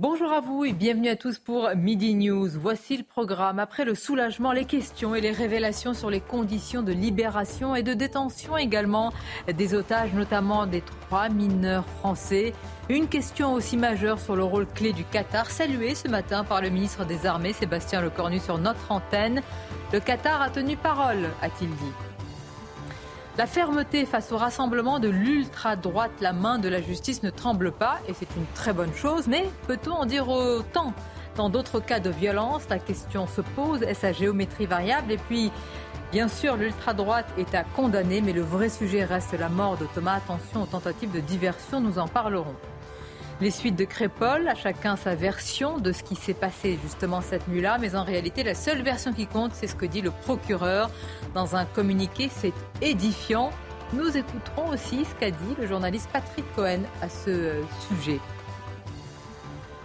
Bonjour à vous et bienvenue à tous pour Midi News. Voici le programme. Après le soulagement, les questions et les révélations sur les conditions de libération et de détention également des otages, notamment des trois mineurs français. Une question aussi majeure sur le rôle clé du Qatar, saluée ce matin par le ministre des Armées, Sébastien Lecornu, sur notre antenne. Le Qatar a tenu parole, a-t-il dit. La fermeté face au rassemblement de l'ultra-droite, la main de la justice ne tremble pas, et c'est une très bonne chose, mais peut-on en dire autant? Dans d'autres cas de violence, la question se pose, est-ce à géométrie variable? Et puis, bien sûr, l'ultra-droite est à condamner, mais le vrai sujet reste la mort de Thomas. Attention aux tentatives de diversion, nous en parlerons. Les suites de Crépol, à chacun sa version de ce qui s'est passé justement cette nuit-là, mais en réalité, la seule version qui compte, c'est ce que dit le procureur dans un communiqué. C'est édifiant. Nous écouterons aussi ce qu'a dit le journaliste Patrick Cohen à ce euh, sujet.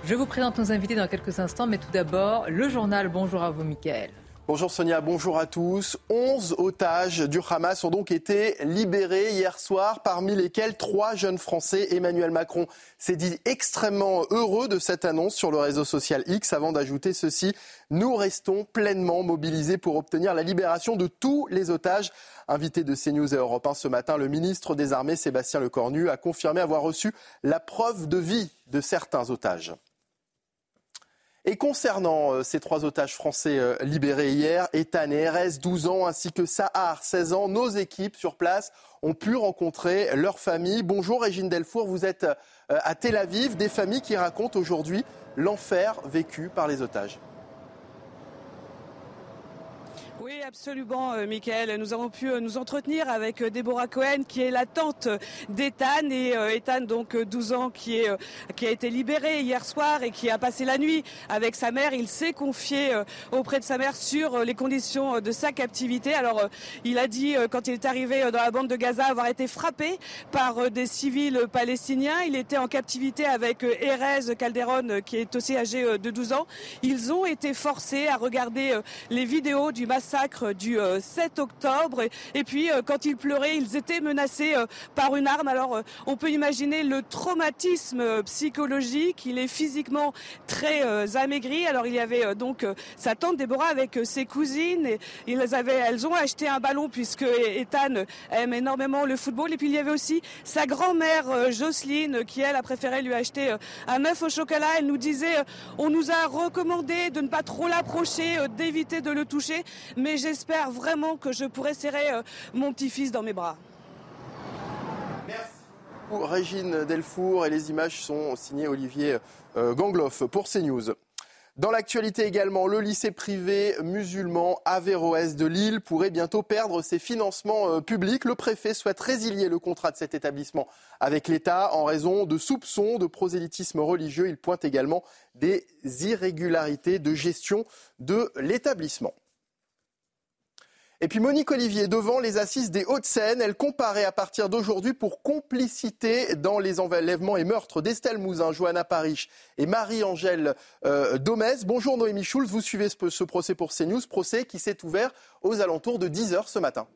Je vous présente nos invités dans quelques instants, mais tout d'abord, le journal. Bonjour à vous, Michael. Bonjour Sonia, bonjour à tous. 11 otages du Hamas ont donc été libérés hier soir, parmi lesquels trois jeunes Français. Emmanuel Macron s'est dit extrêmement heureux de cette annonce sur le réseau social X avant d'ajouter ceci. Nous restons pleinement mobilisés pour obtenir la libération de tous les otages. Invité de CNews et Europe 1 ce matin, le ministre des Armées, Sébastien Lecornu, a confirmé avoir reçu la preuve de vie de certains otages. Et concernant euh, ces trois otages français euh, libérés hier, Ethan et RS, 12 ans, ainsi que Sahar, 16 ans, nos équipes sur place ont pu rencontrer leurs familles. Bonjour Régine Delfour, vous êtes euh, à Tel Aviv, des familles qui racontent aujourd'hui l'enfer vécu par les otages. Oui, absolument, euh, Michael. Nous avons pu euh, nous entretenir avec euh, Déborah Cohen, qui est la tante d'Ethan. Et Ethan, donc 12 ans, qui, est, qui a été libéré hier soir et qui a passé la nuit avec sa mère. Il s'est confié auprès de sa mère sur les conditions de sa captivité. Alors, il a dit, quand il est arrivé dans la bande de Gaza, avoir été frappé par des civils palestiniens. Il était en captivité avec Erez Calderon, qui est aussi âgé de 12 ans. Ils ont été forcés à regarder les vidéos du massacre du 7 euh, octobre. Et, puis, euh, quand ils pleuraient, ils étaient menacés euh, par une arme. Alors, on peut imaginer le traumatisme psychologique. Il est physiquement très amaigri. Alors, il y avait donc sa tante Déborah avec ses cousines. Et ils avaient, elles ont acheté un ballon puisque Ethan aime énormément le football. Et puis, il y avait aussi sa grand-mère Jocelyne qui, elle, a préféré lui acheter un œuf au chocolat. Elle nous disait, on nous a recommandé de ne pas trop l'approcher, d'éviter de le toucher j'espère vraiment que je pourrai serrer euh, mon petit-fils dans mes bras. Merci. Régine Delfour et les images sont signées Olivier euh, Gangloff pour CNews. Dans l'actualité également, le lycée privé musulman Averroès de Lille pourrait bientôt perdre ses financements euh, publics. Le préfet souhaite résilier le contrat de cet établissement avec l'État en raison de soupçons de prosélytisme religieux. Il pointe également des irrégularités de gestion de l'établissement. Et puis Monique Olivier, devant les assises des Hauts-de-Seine, elle comparait à partir d'aujourd'hui pour complicité dans les enlèvements et meurtres d'Estelle Mouzin, Johanna Parish et Marie-Angèle euh. Bonjour Noémie Schulz, vous suivez ce, ce procès pour CNews, procès qui s'est ouvert aux alentours de 10h ce matin.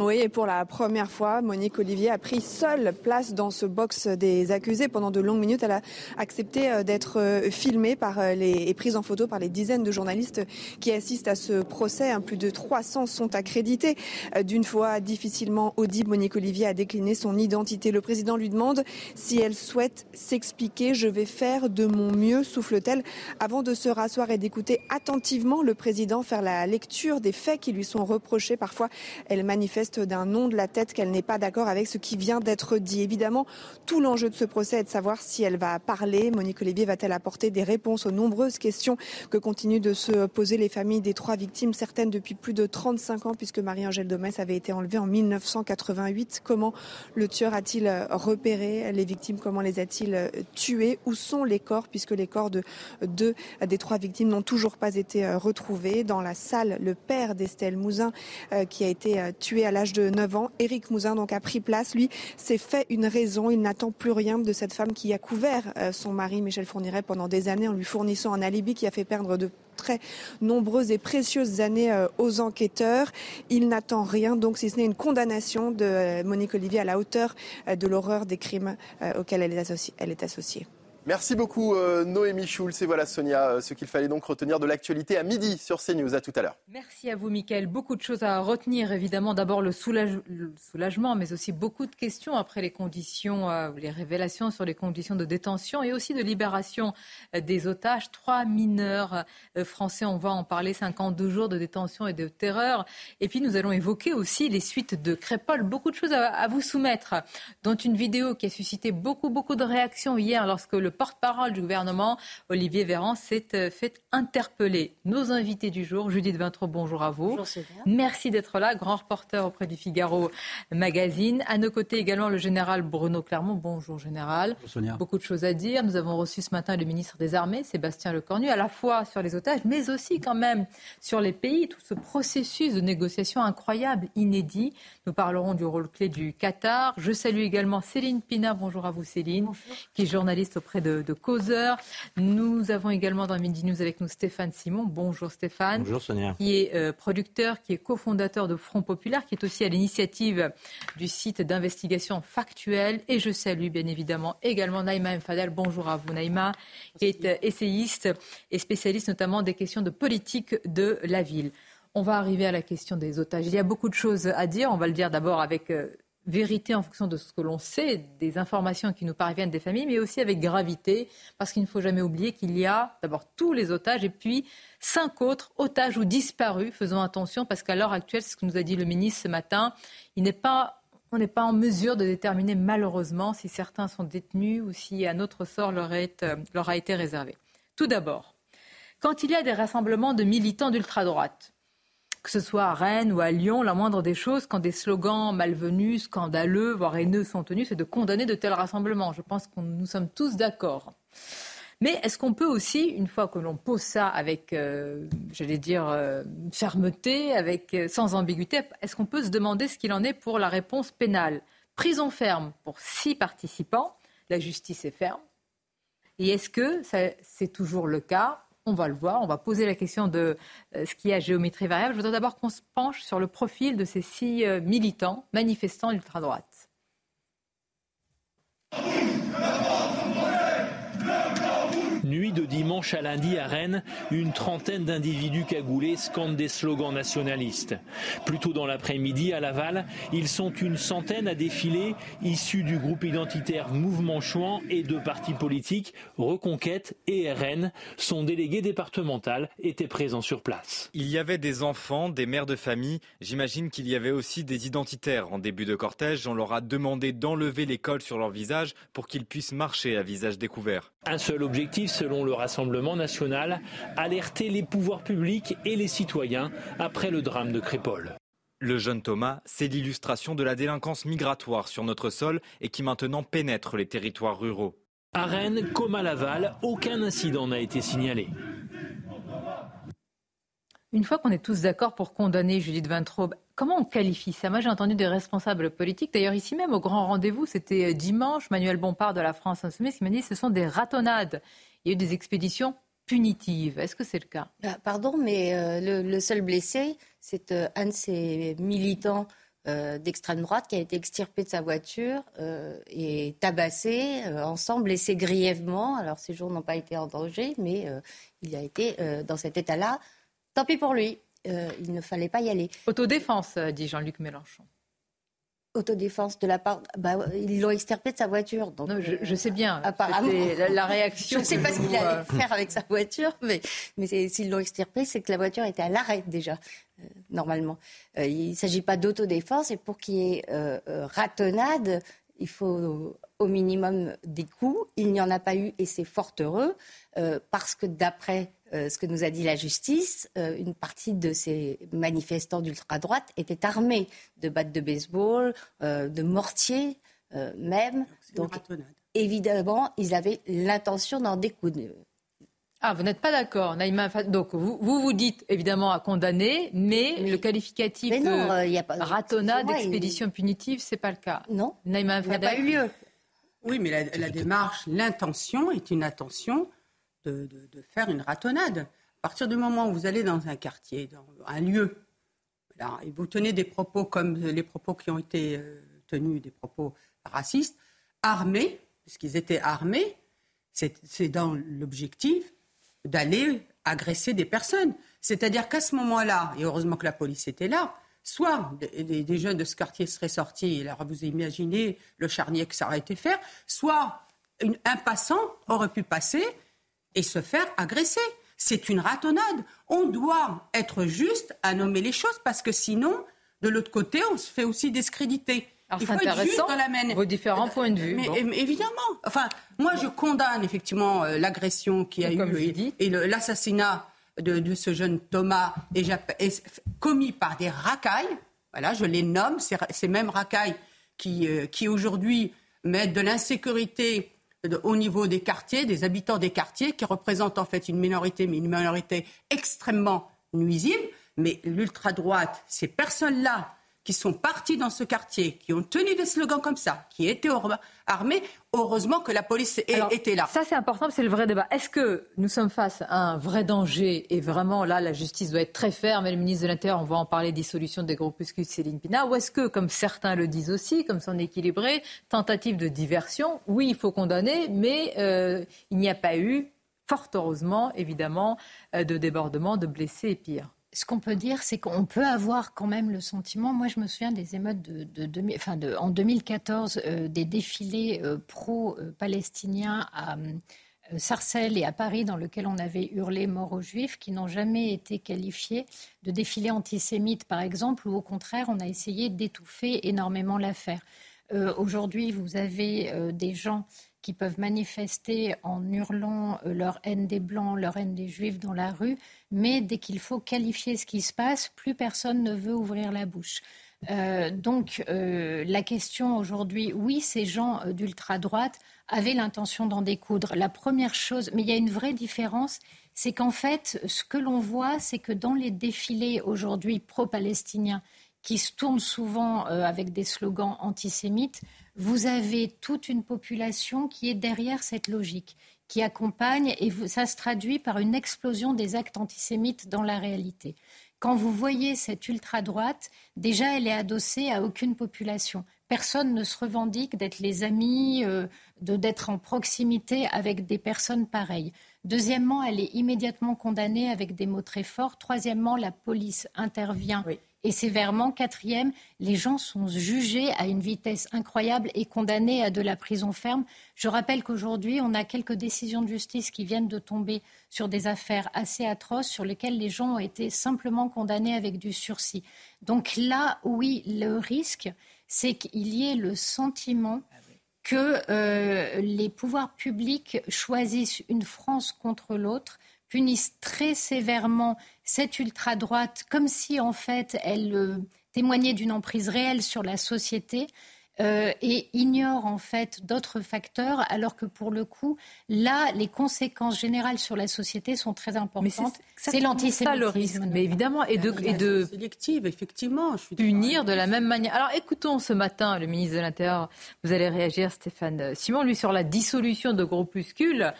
Oui, et pour la première fois, Monique Olivier a pris seule place dans ce box des accusés. Pendant de longues minutes, elle a accepté euh, d'être euh, filmée par euh, les, et prise en photo par les dizaines de journalistes qui assistent à ce procès. Plus de 300 sont accrédités. D'une fois difficilement audible, Monique Olivier a décliné son identité. Le président lui demande si elle souhaite s'expliquer. Je vais faire de mon mieux, souffle-t-elle, avant de se rasseoir et d'écouter attentivement le président faire la lecture des faits qui lui sont reprochés. Parfois, elle manifeste d'un nom de la tête qu'elle n'est pas d'accord avec ce qui vient d'être dit. Évidemment, tout l'enjeu de ce procès est de savoir si elle va parler. Monique Olivier va-t-elle apporter des réponses aux nombreuses questions que continuent de se poser les familles des trois victimes, certaines depuis plus de 35 ans, puisque Marie-Angèle Domès avait été enlevée en 1988. Comment le tueur a-t-il repéré? Les victimes Comment les a-t-il tuées? Où sont les corps, puisque les corps de deux des trois victimes n'ont toujours pas été retrouvés? Dans la salle, le père d'Estelle Mouzin, euh, qui a été euh, tué à l'âge de 9 ans, Éric Mouzin, donc a pris place. Lui s'est fait une raison. Il n'attend plus rien de cette femme qui a couvert euh, son mari, Michel Fourniret, pendant des années en lui fournissant un alibi qui a fait perdre de très nombreuses et précieuses années aux enquêteurs. Il n'attend rien, donc si ce n'est une condamnation de Monique Olivier à la hauteur de l'horreur des crimes auxquels elle est associée. Merci beaucoup euh, Noémie Schulz et voilà Sonia, euh, ce qu'il fallait donc retenir de l'actualité à midi sur CNews. À tout à l'heure. Merci à vous Mickaël. Beaucoup de choses à retenir évidemment. D'abord le, soulagement, mais aussi beaucoup de questions après les conditions, euh, les révélations sur les conditions de détention et aussi de libération des otages. Trois mineurs français, on va en parler, 52 jours de détention et de terreur. Et puis nous allons évoquer aussi les suites de Crépol. Beaucoup de choses à vous soumettre, dont une vidéo qui a suscité beaucoup beaucoup de réactions hier lorsque le porte-parole du gouvernement, Olivier Véran, s'est euh, fait interpeller. Nos invités du jour, Judith Vintraud, bonjour à vous. Bonjour, Merci d'être là, grand reporter auprès du Figaro Magazine. À nos côtés également le général Bruno Clermont. Bonjour général. Bonjour, Beaucoup de choses à dire. Nous avons reçu ce matin le ministre des Armées, Sébastien Lecornu, à la fois sur les otages, mais aussi quand même sur les pays, tout ce processus de négociation incroyable, inédit. Nous parlerons du rôle clé du Qatar. Je salue également Céline Pina. Bonjour à vous Céline, qui est journaliste auprès de, de Causeur. Nous avons également dans Midi News avec nous Stéphane Simon. Bonjour Stéphane. Bonjour Sonia. Qui est euh, producteur, qui est cofondateur de Front Populaire, qui est aussi à l'initiative du site d'investigation factuelle. Et je salue bien évidemment également Naïma Mfadel. Bonjour à vous Naïma, qui est euh, essayiste et spécialiste notamment des questions de politique de la ville. On va arriver à la question des otages. Il y a beaucoup de choses à dire. On va le dire d'abord avec euh, vérité en fonction de ce que l'on sait, des informations qui nous parviennent des familles, mais aussi avec gravité, parce qu'il ne faut jamais oublier qu'il y a d'abord tous les otages et puis cinq autres otages ou disparus. Faisons attention, parce qu'à l'heure actuelle, ce que nous a dit le ministre ce matin, on n'est pas en mesure de déterminer malheureusement si certains sont détenus ou si un autre sort leur, euh, leur a été réservé. Tout d'abord, quand il y a des rassemblements de militants d'ultra-droite, que ce soit à Rennes ou à Lyon, la moindre des choses, quand des slogans malvenus, scandaleux, voire haineux sont tenus, c'est de condamner de tels rassemblements. Je pense que nous sommes tous d'accord. Mais est-ce qu'on peut aussi, une fois que l'on pose ça avec, euh, j'allais dire, euh, fermeté, avec, euh, sans ambiguïté, est-ce qu'on peut se demander ce qu'il en est pour la réponse pénale? Prison ferme pour six participants, la justice est ferme. Et est-ce que c'est toujours le cas? On va le voir. On va poser la question de euh, ce qui est à géométrie variable. Je voudrais d'abord qu'on se penche sur le profil de ces six euh, militants manifestants ultra-droite. Nuit de dimanche à lundi à Rennes, une trentaine d'individus cagoulés scandent des slogans nationalistes. Plus tôt dans l'après-midi, à Laval, ils sont une centaine à défiler, issus du groupe identitaire Mouvement Chouan et de partis politiques Reconquête et RN. Son délégué départemental était présent sur place. Il y avait des enfants, des mères de famille. J'imagine qu'il y avait aussi des identitaires. En début de cortège, on leur a demandé d'enlever les cols sur leur visage pour qu'ils puissent marcher à visage découvert. Un seul objectif, selon le Rassemblement national, alerter les pouvoirs publics et les citoyens après le drame de Crépole. Le jeune Thomas, c'est l'illustration de la délinquance migratoire sur notre sol et qui maintenant pénètre les territoires ruraux. À Rennes, comme à Laval, aucun incident n'a été signalé. Une fois qu'on est tous d'accord pour condamner Judith Vintraube, comment on qualifie ça? Moi, j'ai entendu des responsables politiques, d'ailleurs ici même au grand rendez-vous, c'était dimanche, Manuel Bompard de la France Insoumise qui m'a dit que ce sont des ratonnades. Il y a eu des expéditions punitives. Est-ce que c'est le cas? Bah, Pardon, mais euh, le, seul blessé, c'est euh, un de ces militants d'extrême droite qui a été extirpé de sa voiture et tabassé, ensemble, blessé grièvement. Alors ses jours n'ont pas été en danger, mais il a été dans cet état-là. Tant pis pour lui, euh, il ne fallait pas y aller. Autodéfense, euh, dit Jean-Luc Mélenchon. Autodéfense de la part. Bah, ils l'ont extirpé de sa voiture. Donc, non, je, sais bien. Apparemment. La, réaction. je ne sais pas ce qu'il allait faire avec sa voiture, mais, mais s'ils l'ont extirpé, c'est que la voiture était à l'arrêt déjà, normalement. il ne s'agit pas d'autodéfense et pour qu'il y ait ratonnade, il faut au minimum des coups. Il n'y en a pas eu et c'est fort heureux euh, parce que d'après euh, ce que nous a dit la justice, euh, une partie de ces manifestants d'ultra-droite étaient armés de battes de baseball, de mortiers même. Donc, évidemment, ils avaient l'intention d'en découdre. Ah, vous n'êtes pas d'accord, Naïma. Donc, vous, vous, dites évidemment à condamner, mais, le qualificatif de ratonnade, d'expédition punitive, ce n'est pas le cas. Non. Naïma Il n'a pas eu lieu. Oui, mais la, démarche, l'intention est une intention de, faire une ratonnade. À partir du moment où vous allez dans un quartier, dans un lieu, et vous tenez des propos comme les propos qui ont été euh, tenus, des propos racistes, armés, puisqu'ils étaient armés, c'est dans l'objectif d'aller agresser des personnes. C'est-à-dire qu'à ce moment-là, et heureusement que la police était là, soit des, jeunes de ce quartier seraient sortis, alors vous imaginez le charnier que ça aurait été faire, soit un passant aurait pu passer et se faire agresser. C'est une ratonnade. On doit être juste à nommer les choses parce que sinon, de l'autre côté, on se fait aussi discréditer. Il faut être juste dans la main. Vos différents points de vue. Mais, évidemment. Enfin, moi, je condamne effectivement euh, l'agression qui a eu et l'assassinat de, ce jeune Thomas commis par des racailles. Voilà, je les nomme, ces mêmes racailles qui, euh, qui aujourd'hui mettent de l'insécurité au niveau des quartiers, des habitants des quartiers, qui représentent en fait une minorité, mais une minorité extrêmement nuisible. Mais l'ultra-droite, ces personnes-là qui sont partis dans ce quartier, qui ont tenu des slogans comme ça, qui étaient armés, heureusement que la police était là. Ça, c'est important, c'est le vrai débat. Est-ce que nous sommes face à un vrai danger et vraiment là, la justice doit être très ferme et le ministre de l'Intérieur, on va en parler, dissolution des groupuscules Céline Pina, ou est-ce que, comme certains le disent aussi, comme son équilibré, tentative de diversion, oui, il faut condamner, mais euh, il n'y a pas eu, fort heureusement, évidemment, euh, de débordement, de blessés et pire ce qu'on peut dire, c'est qu'on peut avoir quand même le sentiment. Moi, je me souviens des émeutes en 2014, euh, des défilés euh, pro-palestiniens à euh, Sarcelles et à Paris, dans lesquels on avait hurlé mort aux Juifs, qui n'ont jamais été qualifiés de défilés antisémites, par exemple, ou au contraire, on a essayé d'étouffer énormément l'affaire. Aujourd'hui, vous avez des gens qui peuvent manifester en hurlant euh, leur haine des Blancs, leur haine des Juifs dans la rue, mais dès qu'il faut qualifier ce qui se passe, plus personne ne veut ouvrir la bouche. Euh, donc euh, la question aujourd'hui, oui, ces gens d'ultra-droite avaient l'intention d'en découdre. La première chose, mais il y a une vraie différence, c'est qu'en fait, ce que l'on voit, c'est que dans les défilés aujourd'hui pro-palestiniens, qui se tournent souvent avec des slogans antisémites, vous avez toute une population qui est derrière cette logique, qui accompagne, et ça se traduit par une explosion des actes antisémites dans la réalité. Quand vous voyez cette ultra-droite, déjà, elle est adossée à aucune population. Personne ne se revendique d'être les amis, euh, d'être en proximité avec des personnes pareilles. Deuxièmement, elle est immédiatement condamnée avec des mots très forts. Troisièmement, la police intervient et sévèrement. Quatrième, les gens sont jugés à une vitesse incroyable et condamnés à de la prison ferme. Je rappelle qu'aujourd'hui, on a quelques décisions de justice qui viennent de tomber sur des affaires assez atroces sur lesquelles les gens ont été simplement condamnés avec du sursis. Donc là, oui, le risque, c'est qu'il y ait le sentiment que euh, les pouvoirs publics choisissent une France contre l'autre punissent très sévèrement cette ultra-droite, comme si en fait elle euh, témoignait d'une emprise réelle sur la société. Euh, et ignore en fait d'autres facteurs, alors que pour le coup, là, les conséquences générales sur la société sont très importantes. C'est l'antisémitisme. le risque, mais évidemment, et de, et de sélective, effectivement. Je punir de la même manière. Alors, écoutons ce matin le ministre de l'Intérieur. Vous allez réagir, Stéphane Simon, lui sur la dissolution de groupuscules,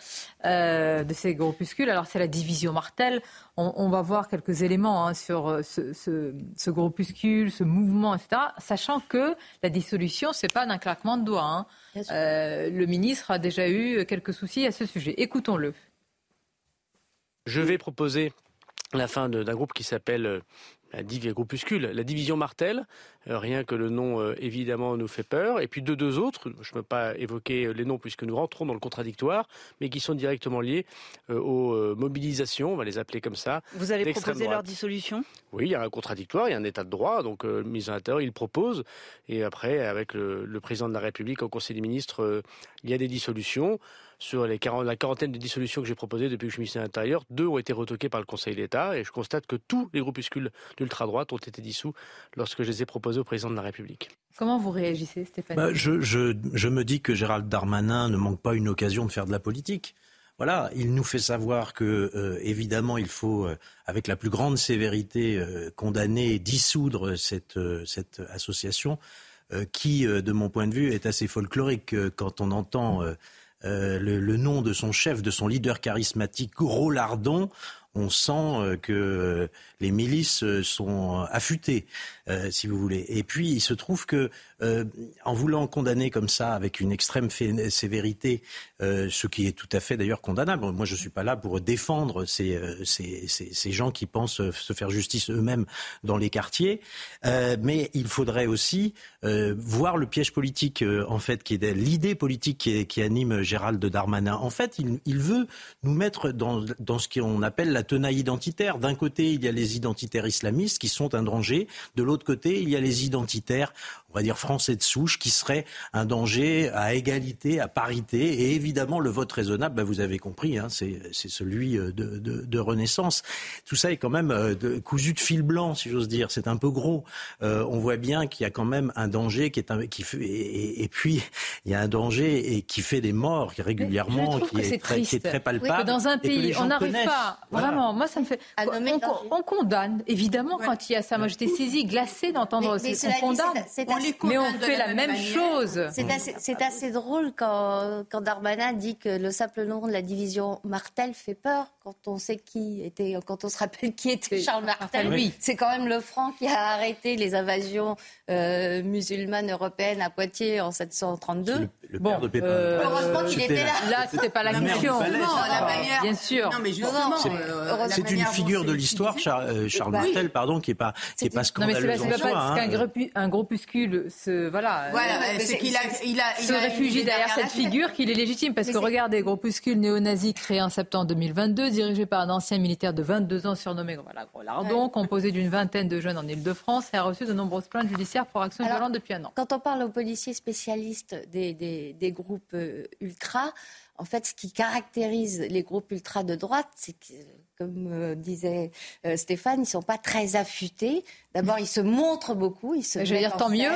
euh, de ces groupuscules. Alors, c'est la division Martel on, va voir quelques éléments hein, sur euh, ce, groupuscule, ce mouvement, etc. Sachant que la dissolution, c'est pas d'un claquement de doigts. Hein. Euh, le ministre a déjà eu quelques soucis à ce sujet. Écoutons-le. Je vais proposer la fin d'un groupe qui s'appelle euh, groupuscule. La division Martel, rien que le nom évidemment nous fait peur. Et puis deux, deux autres, je ne peux pas évoquer les noms puisque nous rentrons dans le contradictoire, mais qui sont directement liés aux mobilisations, on va les appeler comme ça. Vous allez proposer leur dissolution? Oui, il y a un contradictoire, il y a un état de droit, donc le ministre de l'Intérieur, il propose, et après, avec le, le, président de la République au Conseil des ministres, il y a des dissolutions. Sur les 40, la quarantaine de dissolutions que j'ai proposées depuis que je suis ministre de l'Intérieur, deux ont été retoquées par le Conseil d'État et je constate que tous les groupuscules d'ultra-droite ont été dissous lorsque je les ai proposés au président de la République. Comment vous réagissez, Stéphane bah, je, je, je me dis que Gérald Darmanin ne manque pas une occasion de faire de la politique. Voilà, il nous fait savoir que, euh, évidemment, il faut, euh, avec la plus grande sévérité, euh, condamner, dissoudre cette, cette association, qui, de mon point de vue, est assez folklorique quand on entend euh, le, nom de son chef, de son leader charismatique, Gros Lardon, on sent euh, que les milices euh, sont affûtées, si vous voulez. Et puis, il se trouve que, en voulant condamner comme ça, avec une extrême sévérité, ce qui est tout à fait d'ailleurs condamnable, moi je ne suis pas là pour défendre ces, ces, ces, gens qui pensent se faire justice eux-mêmes dans les quartiers, mais il faudrait aussi voir le piège politique, en fait, qui est l'idée politique qui, anime Gérald Darmanin. En fait, il, il veut nous mettre dans, dans ce qu'on appelle la tenaille identitaire. D'un côté, il y a les identitaires islamistes qui sont un danger. Côté, il y a les identitaires on va dire français de souche, qui serait un danger à égalité, à parité. Et évidemment, le vote raisonnable, bah, vous avez compris, hein, c'est celui euh, de, de, de, Renaissance. Tout ça est quand même euh, de, cousu de fil blanc, si j'ose dire. C'est un peu gros. Euh, on voit bien qu'il y a quand même un danger qui est un, qui fait, et, puis il y a un danger et qui fait des morts régulièrement, qui est, très, qui, est très, palpable. dans un pays, on n'arrive pas. Vraiment, moi ça me fait. On, condamne, évidemment, quand il y a ça. Moi j'étais saisie, glacée d'entendre. On condamne mais on fait la, même, chose. C'est assez, drôle quand, quand Darmanin dit que le simple nom de la division Martel fait peur quand on sait qui était, quand on se rappelle qui était Charles Martel. Oui. C'est quand même le franc qui a arrêté les invasions euh, musulmanes européennes à Poitiers en 732. Le, père de Pépin. Euh, heureusement qu'il était là. Là, c'était pas la, question. Bien sûr. Non, mais justement, c'est euh, une figure de l'histoire, Charles, Charles Martel, pardon, qui est pas, qui est pas scandaleuse non, mais c'est pas, qu'un hein. groupuscule se, voilà, voilà c'est qu'il a, il a, se réfugie derrière cette figure qu'il est légitime. Parce que regardez, groupuscule néo-nazi créé en septembre 2022, dirigé par un ancien militaire de 22 ans surnommé voilà, Gros Lardon, composé d'une vingtaine de jeunes en Ile-de-France et a reçu de nombreuses plaintes judiciaires pour actions violentes depuis un an. Quand on parle aux policiers spécialistes des, des, des groupes euh, ultra, en fait, ce qui caractérise les groupes ultra de droite, c'est que, comme euh, disait euh, Stéphane, ils ne sont pas très affûtés. D'abord, ils se montrent beaucoup, ils se Je veux dire, tant mieux.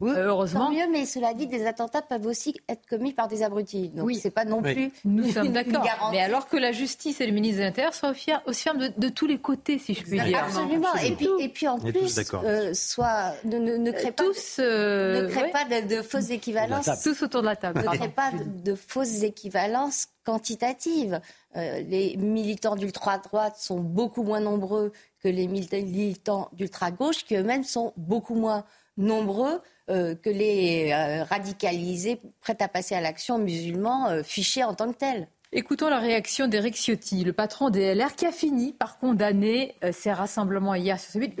Oui, euh, heureusement. Tant mieux, mais cela dit, des attentats peuvent aussi être commis par des abrutis. Donc, oui. c'est pas non plus. Nous sommes d'accord. Mais alors que la justice et le ministre de l'Intérieur sont aussi fermes de, de, tous les côtés, si je puis dire. Absolument. Et puis, et puis en plus, euh, soit ne, ne, ne crée pas, tous, euh, ne crée pas de, de, fausses équivalences. Tous autour de la table. Ne crée pas de, fausses équivalences quantitatives. Euh, les militants d'ultra-droite sont beaucoup moins nombreux que les militants d'ultra-gauche, qui eux-mêmes sont beaucoup moins nombreux euh, que les euh, radicalisés prêts à passer à l'action musulmans euh, fichés en tant que tels. Écoutons la réaction d'Eric Ciotti, le patron des LR, qui a fini par condamner ces rassemblements hier sur ce but.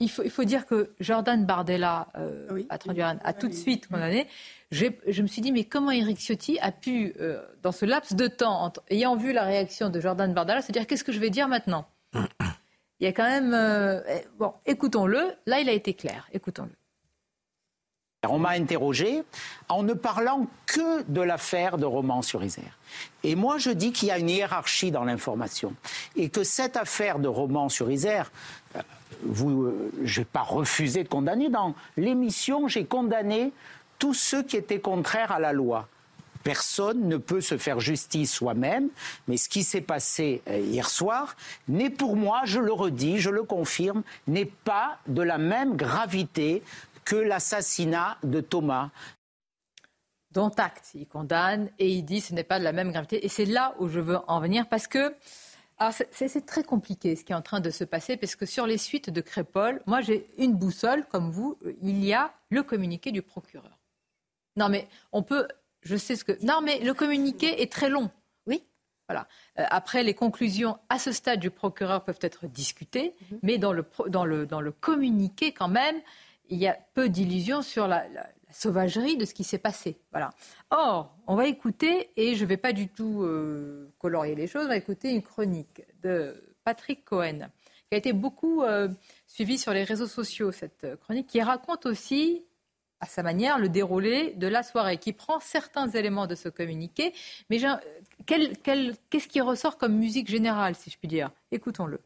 il, faut, il, faut, dire que Jordan Bardella, patron du RN, a tout de suite condamné. Je me suis dit, mais comment Eric Ciotti a pu, dans ce laps de temps, ayant vu la réaction de Jordan Bardella, se dire qu'est-ce que je vais dire maintenant? Il y a quand même. Eh, bon, écoutons-le. Là, il a été clair. Écoutons-le. On m'a interrogé en ne parlant que de l'affaire de Romans-sur-Isère. Et moi, je dis qu'il y a une hiérarchie dans l'information. Et que cette affaire de Romans-sur-Isère, euh, vous, euh, je n'ai pas refusé de condamner. Dans l'émission, j'ai condamné tous ceux qui étaient contraires à la loi. Personne ne peut se faire justice soi-même, mais ce qui s'est passé euh, hier soir n'est pour moi, je le redis, je le confirme, n'est pas de la même gravité que l'assassinat de Thomas. Dont acte, il condamne et il dit que ce n'est pas de la même gravité. Et c'est là où je veux en venir parce que c'est très compliqué ce qui est en train de se passer parce que sur les suites de Crépol, moi j'ai une boussole comme vous, il y a le communiqué du procureur. Non mais on peut, je sais ce que... Non mais le communiqué est très long. Oui. Voilà. Euh, après, les conclusions à ce stade du procureur peuvent être discutées, mhm. mais dans le, dans, le, dans le communiqué, quand même, il y a peu d'illusions sur la, sauvagerie de ce qui s'est passé. Voilà. Or, on va écouter, et je ne vais pas du tout euh, colorier les choses, on va écouter une chronique de Patrick Cohen, qui a été beaucoup euh, suivie sur les réseaux sociaux, cette chronique, qui raconte aussi à sa manière le déroulé de la soirée, qui prend certains éléments de ce communiqué. Mais qu'est-ce qui ressort comme musique générale, si je puis dire? Écoutons-le.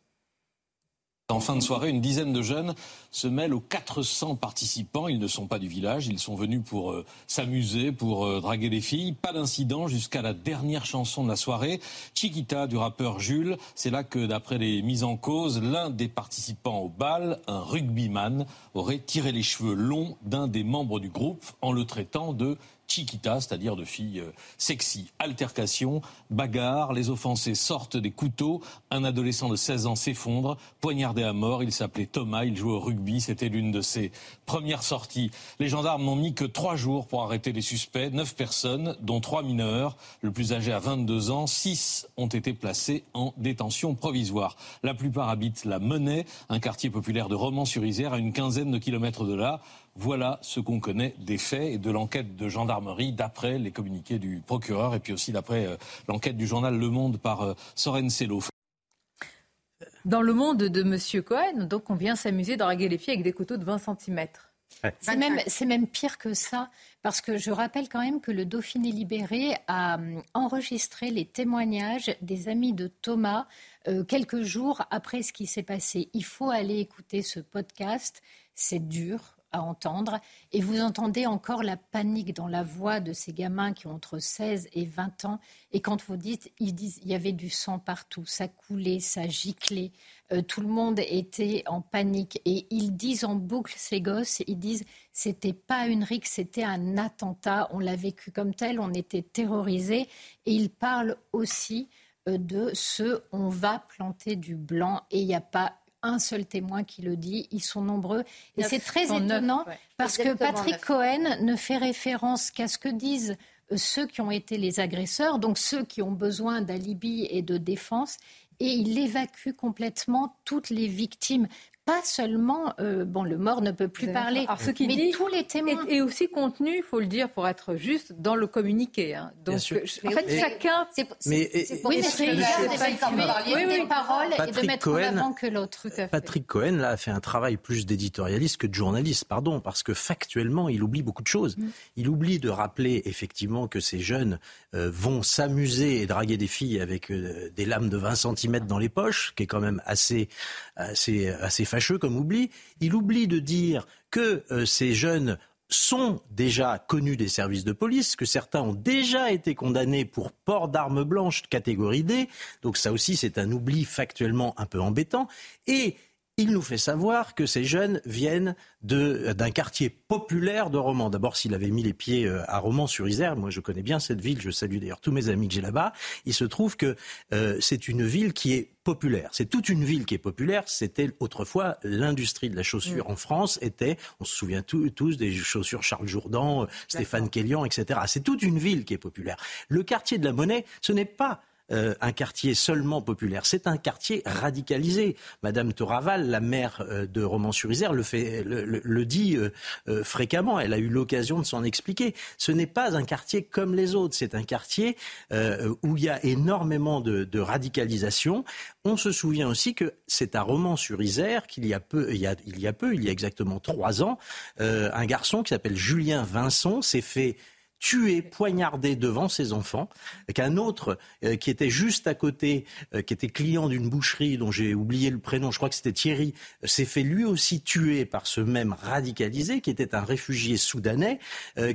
En fin de soirée, une dizaine de jeunes se mêlent aux 400 participants. Ils ne sont pas du village, ils sont venus pour euh, s'amuser, pour euh, draguer les filles. Pas d'incident jusqu'à la dernière chanson de la soirée, Chiquita du rappeur Jules. C'est là que, d'après les mises en cause, l'un des participants au bal, un rugbyman, aurait tiré les cheveux longs d'un des membres du groupe en le traitant de chiquita, c'est-à-dire de filles euh, sexy. Altercation, bagarre, les offensés sortent des couteaux, un adolescent de 16 ans s'effondre, poignardé à mort, il s'appelait Thomas, il jouait au rugby, c'était l'une de ses premières sorties. Les gendarmes n'ont mis que trois jours pour arrêter les suspects, neuf personnes, dont trois mineurs, le plus âgé à 22 ans, six ont été placés en détention provisoire. La plupart habitent la Monnaie, un quartier populaire de Romans-sur-Isère, à une quinzaine de kilomètres de là. Voilà ce qu'on connaît des faits et de l'enquête de gendarmerie d'après les communiqués du procureur et puis aussi d'après euh, l'enquête du journal Le Monde par euh, Soren Sello. Dans le monde de M. Cohen, donc on vient s'amuser, draguer les filles avec des couteaux de 20 cm. C'est même, même, pire que ça, parce que je rappelle quand même que le Dauphiné libéré a hum, enregistré les témoignages des amis de Thomas euh, quelques jours après ce qui s'est passé. Il faut aller écouter ce podcast, c'est dur, à entendre. Et vous entendez encore la panique dans la voix de ces gamins qui ont entre 16 et 20 ans. Et quand vous dites, ils disent, il y avait du sang partout, ça coulait, ça giclait, euh, tout le monde était en panique. Et ils disent en boucle, ces gosses, ils disent, c'était pas une rixe, c'était un attentat. On l'a vécu comme tel, on était terrorisés. Et ils parlent aussi euh, de ce on va planter du blanc et il n'y a pas un seul témoin qui le dit. Ils sont nombreux. Et c'est très étonnant parce que Patrick Cohen ne fait référence qu'à ce que disent euh, ceux qui ont été les agresseurs, donc ceux qui ont besoin d'alibi et de défense, et il évacue complètement toutes les victimes pas seulement, euh, bon, le mort ne peut plus parler, ce qui mais tous les témoins. Et, aussi contenu, il faut le dire, pour être juste, dans le communiqué. Hein. Donc, en fait, chacun. Mais, oui, mais c'est de des paroles et de mettre en avant que l'autre. Patrick Cohen là, a fait un travail plus d'éditorialiste que de journaliste, pardon, parce que factuellement, il oublie beaucoup de choses. Mm. Il oublie de rappeler effectivement que ces jeunes euh, vont s'amuser et draguer des filles avec euh, des lames de 20 cm dans les poches, qui est quand même assez, assez, assez fâcheux comme oubli. Il oublie de dire que euh, ces jeunes sont déjà connus des services de police, que certains ont déjà été condamnés pour port d'armes blanches catégorie D. Donc ça aussi, c'est un oubli factuellement un peu embêtant. Et il nous fait savoir que ces jeunes viennent d'un quartier populaire de Romans. D'abord, s'il avait mis les pieds euh, à Romans-sur-Isère, moi je connais bien cette ville, je salue d'ailleurs tous mes amis que j'ai là-bas, il se trouve que euh, c'est une ville qui est populaire. C'est toute une ville qui est populaire. C'était autrefois l'industrie de la chaussure en France était, on se souvient tous des chaussures Charles Jourdan, euh, Stéphane Kellian, etc. C'est toute une ville qui est populaire. Le quartier de la Monnaie, ce n'est pas euh, un quartier seulement populaire, c'est un quartier radicalisé. Madame Toraval, la maire euh, de Romans-sur-Isère, le, fait, le, dit euh, fréquemment. Elle a eu l'occasion de s'en expliquer. Ce n'est pas un quartier comme les autres. C'est un quartier où il y a énormément de, radicalisation. On se souvient aussi que c'est à Romans-sur-Isère qu'il y a peu, il y a, il y a peu, il y a exactement trois ans, un garçon qui s'appelle Julien Vincent s'est fait tué, poignardé devant ses enfants, qu'un autre euh, qui était juste à côté, euh, qui était client d'une boucherie dont j'ai oublié le prénom, je crois que c'était Thierry, euh, s'est fait lui aussi tuer par ce même radicalisé, qui était un réfugié soudanais,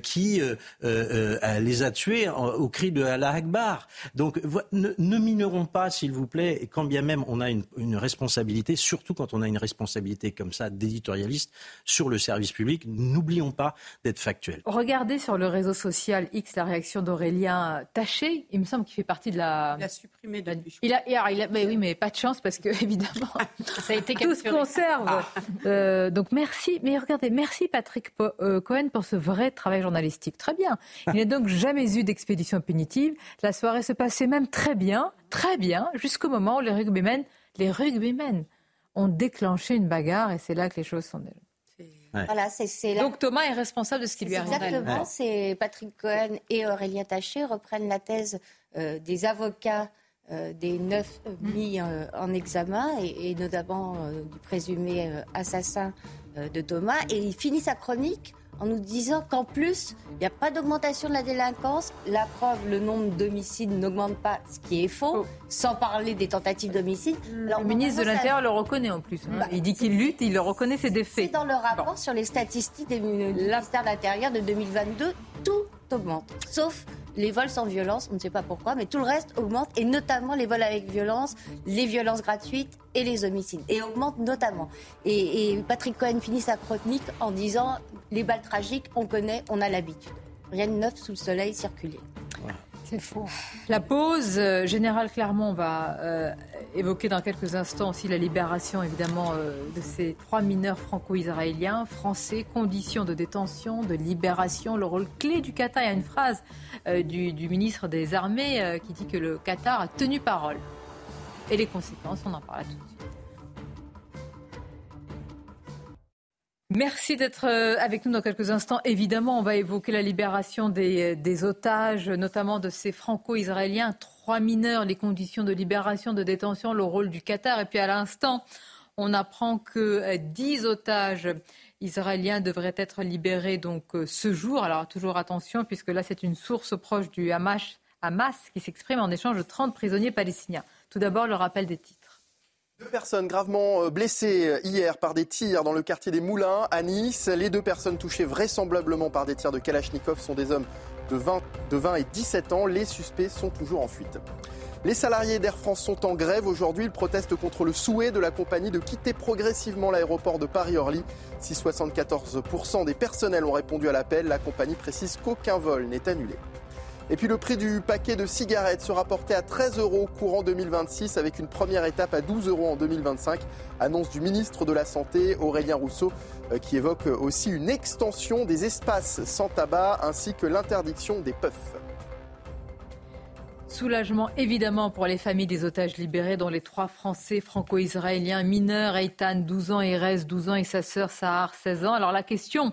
qui les a tués au cri de Allah Akbar. Donc ne, ne minorons pas, s'il vous plaît, quand bien même on a une, une responsabilité, surtout quand on a une responsabilité comme ça d'éditorialiste sur le service public, n'oublions pas d'être factuel. Regardez sur le réseau social social X la réaction d'Aurélien Taché. Il me semble qu'il fait partie de la. Il a supprimé depuis. Il a, il a, mais oui, mais pas de chance parce que évidemment, ça a été tout se conserve. Ah. Euh, donc merci, mais regardez, merci Patrick euh, Cohen pour ce vrai travail journalistique. Très bien. Il n'y a donc jamais eu d'expédition punitive. La soirée se passait même très bien, très bien, jusqu'au moment où les rugbymen, les rugbymen ont déclenché une bagarre et c'est là que les choses sont. Voilà, c'est, Donc Thomas est responsable de ce qui lui arrive. Exactement, c'est Patrick Cohen et Aurélien Taché reprennent la thèse euh, des avocats euh, des neuf mis euh, en examen et, notamment du présumé assassin de Thomas. Et il finit sa chronique en nous disant qu'en plus, il n'y a pas d'augmentation de la délinquance. La preuve, le nombre d'homicides n'augmente pas, ce qui est faux, oh. sans parler des tentatives d'homicide. Le ministre de l'Intérieur le reconnaît en plus. Hein. Bah, il dit qu'il lutte, il le reconnaît ses défaits. C'est dans le rapport sur les statistiques du ministère de l'Intérieur de 2022, tout augmente, sauf les vols sans violence, on ne sait pas pourquoi, mais tout le reste augmente, et notamment les vols avec violence, les violences gratuites et les homicides, et augmente notamment. Et, Patrick Cohen finit sa chronique en disant les balles tragiques, on connaît, on a l'habitude. Rien de neuf sous le soleil circuler. La pause, euh, Général Clermont va euh, évoquer dans quelques instants aussi la libération évidemment euh, de ces trois mineurs franco-israéliens, français, conditions de détention, de libération, le rôle clé du Qatar. Il y a une phrase du, du, ministre des Armées qui dit que le Qatar a tenu parole. Et les conséquences, on en parle tout de Merci d'être euh, avec nous dans quelques instants. Évidemment, on va évoquer la libération des, des otages, notamment de ces franco-israéliens, trois mineurs, les conditions de libération, de détention, le rôle du Qatar. Et puis à l'instant, on apprend que euh, dix otages israéliens devraient être libérés donc euh, ce jour. Alors toujours attention, puisque là c'est une source proche du Hamas, Hamas qui s'exprime en échange de 30 prisonniers palestiniens. Tout d'abord, le rappel des titres. Deux personnes gravement euh, blessées euh, hier par des tirs dans le quartier des Moulins à Nice. Les deux personnes touchées vraisemblablement par des tirs de Kalachnikov sont des hommes de 20, de 20 et 17 ans. Les suspects sont toujours en fuite. Les salariés d'Air France sont en grève aujourd'hui. Ils protestent contre le souhait de la compagnie de quitter progressivement l'aéroport de Paris-Orly. Si 74% des personnels ont répondu à l'appel, la compagnie précise qu'aucun vol n'est annulé. Et puis le prix du paquet de cigarettes sera porté à 13 euros courant 2026 avec une première étape à 12 euros en 2025. Annonce du ministre de la Santé, Aurélien Rousseau, euh, qui évoque aussi une extension des espaces sans tabac ainsi que l'interdiction des puffs. Soulagement évidemment pour les familles des otages libérés, dont les trois Français franco-israéliens mineurs, Eitan, 12 ans, Erez, 12 ans, et sa sœur Sahar, 16 ans. Alors la question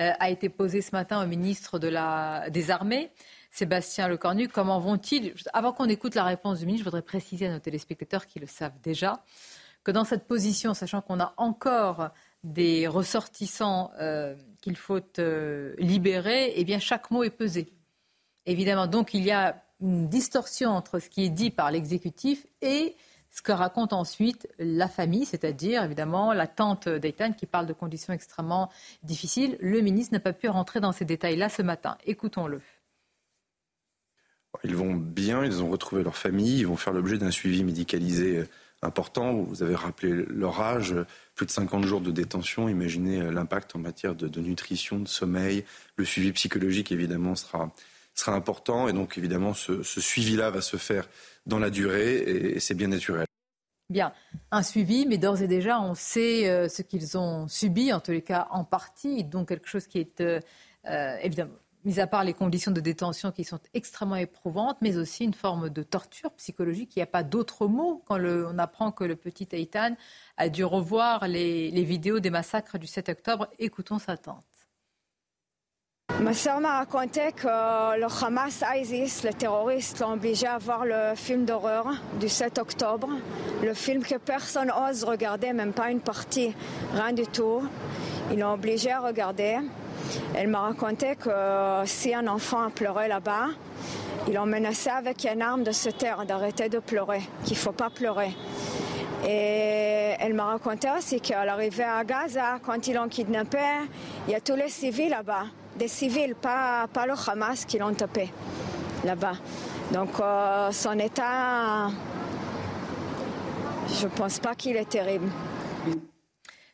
euh, a été posée ce matin au ministre des Armées. Sébastien Lecornu, comment vont-ils? Avant qu'on écoute la réponse du ministre, je voudrais préciser à nos téléspectateurs qui le savent déjà que dans cette position, sachant qu'on a encore des ressortissants euh, qu'il faut euh, libérer, eh bien chaque mot est pesé. Évidemment, donc il y a une distorsion entre ce qui est dit par l'exécutif et ce que raconte ensuite la famille, c'est-à-dire évidemment la tante d'Eitan qui parle de conditions extrêmement difficiles. Le ministre n'a pas pu rentrer dans ces détails-là ce matin. Écoutons-le. Ils vont bien, ils ont retrouvé leur famille, ils vont faire l'objet d'un suivi médicalisé euh, important. Vous avez rappelé leur âge, plus de 50 jours de détention. Imaginez euh, l'impact en matière de, nutrition, de sommeil. Le suivi psychologique, évidemment, sera, sera important. Et donc, évidemment, ce, suivi-là va se faire dans la durée et, c'est bien naturel. Bien, un suivi, mais d'ores et déjà, on sait euh, ce qu'ils ont subi, en tous les cas en partie, donc quelque chose qui est évidemment mis à part les conditions de détention qui sont extrêmement éprouvantes, mais aussi une forme de torture psychologique. Il n'y a pas d'autre mot quand on apprend que le petit Eitan a dû revoir les, vidéos des massacres du 7 octobre. Écoutons sa tante. Ma soeur m'a raconté que le Hamas ISIS, les terroristes, l'ont obligé à voir le film d'horreur du 7 octobre. Le film que personne n'ose regarder, même pas une partie, rien du tout. Ils l'ont obligé à regarder. Elle m'a raconté que si un enfant pleurait là-bas, ils l'ont menacé avec une arme de se taire, d'arrêter de pleurer, qu'il ne faut pas pleurer. Et elle m'a raconté aussi qu'à l'arrivée à Gaza, quand ils l'ont kidnappé, il y a tous les civils là-bas. Des civils, pas, pas le Hamas qui l'ont tapé là-bas. Donc euh, son état, je ne pense pas qu'il est terrible.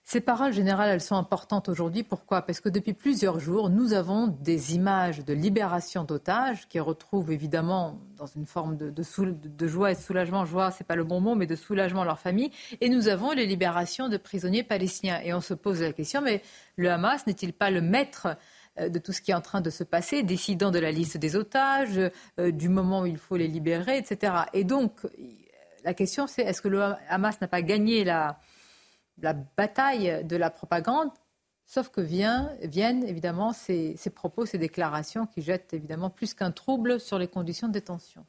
Ces paroles générales, elles sont importantes aujourd'hui. Pourquoi? Parce que depuis plusieurs jours, nous avons des images de libération d'otages qui retrouvent évidemment dans une forme de, joie et de soulagement. Joie, c'est pas le bon mot, mais de soulagement leur famille. Et nous avons les libérations de prisonniers palestiniens. Et on se pose la question, mais le Hamas n'est-il pas le maître euh, de tout ce qui est en train de se passer, décidant de la liste des otages, euh, du moment où il faut les libérer, etc. Et donc, la question, c'est est-ce que le Hamas n'a pas gagné la la bataille de la propagande, sauf que viennent évidemment ces, propos, ces déclarations qui jettent évidemment plus qu'un trouble sur les conditions de détention.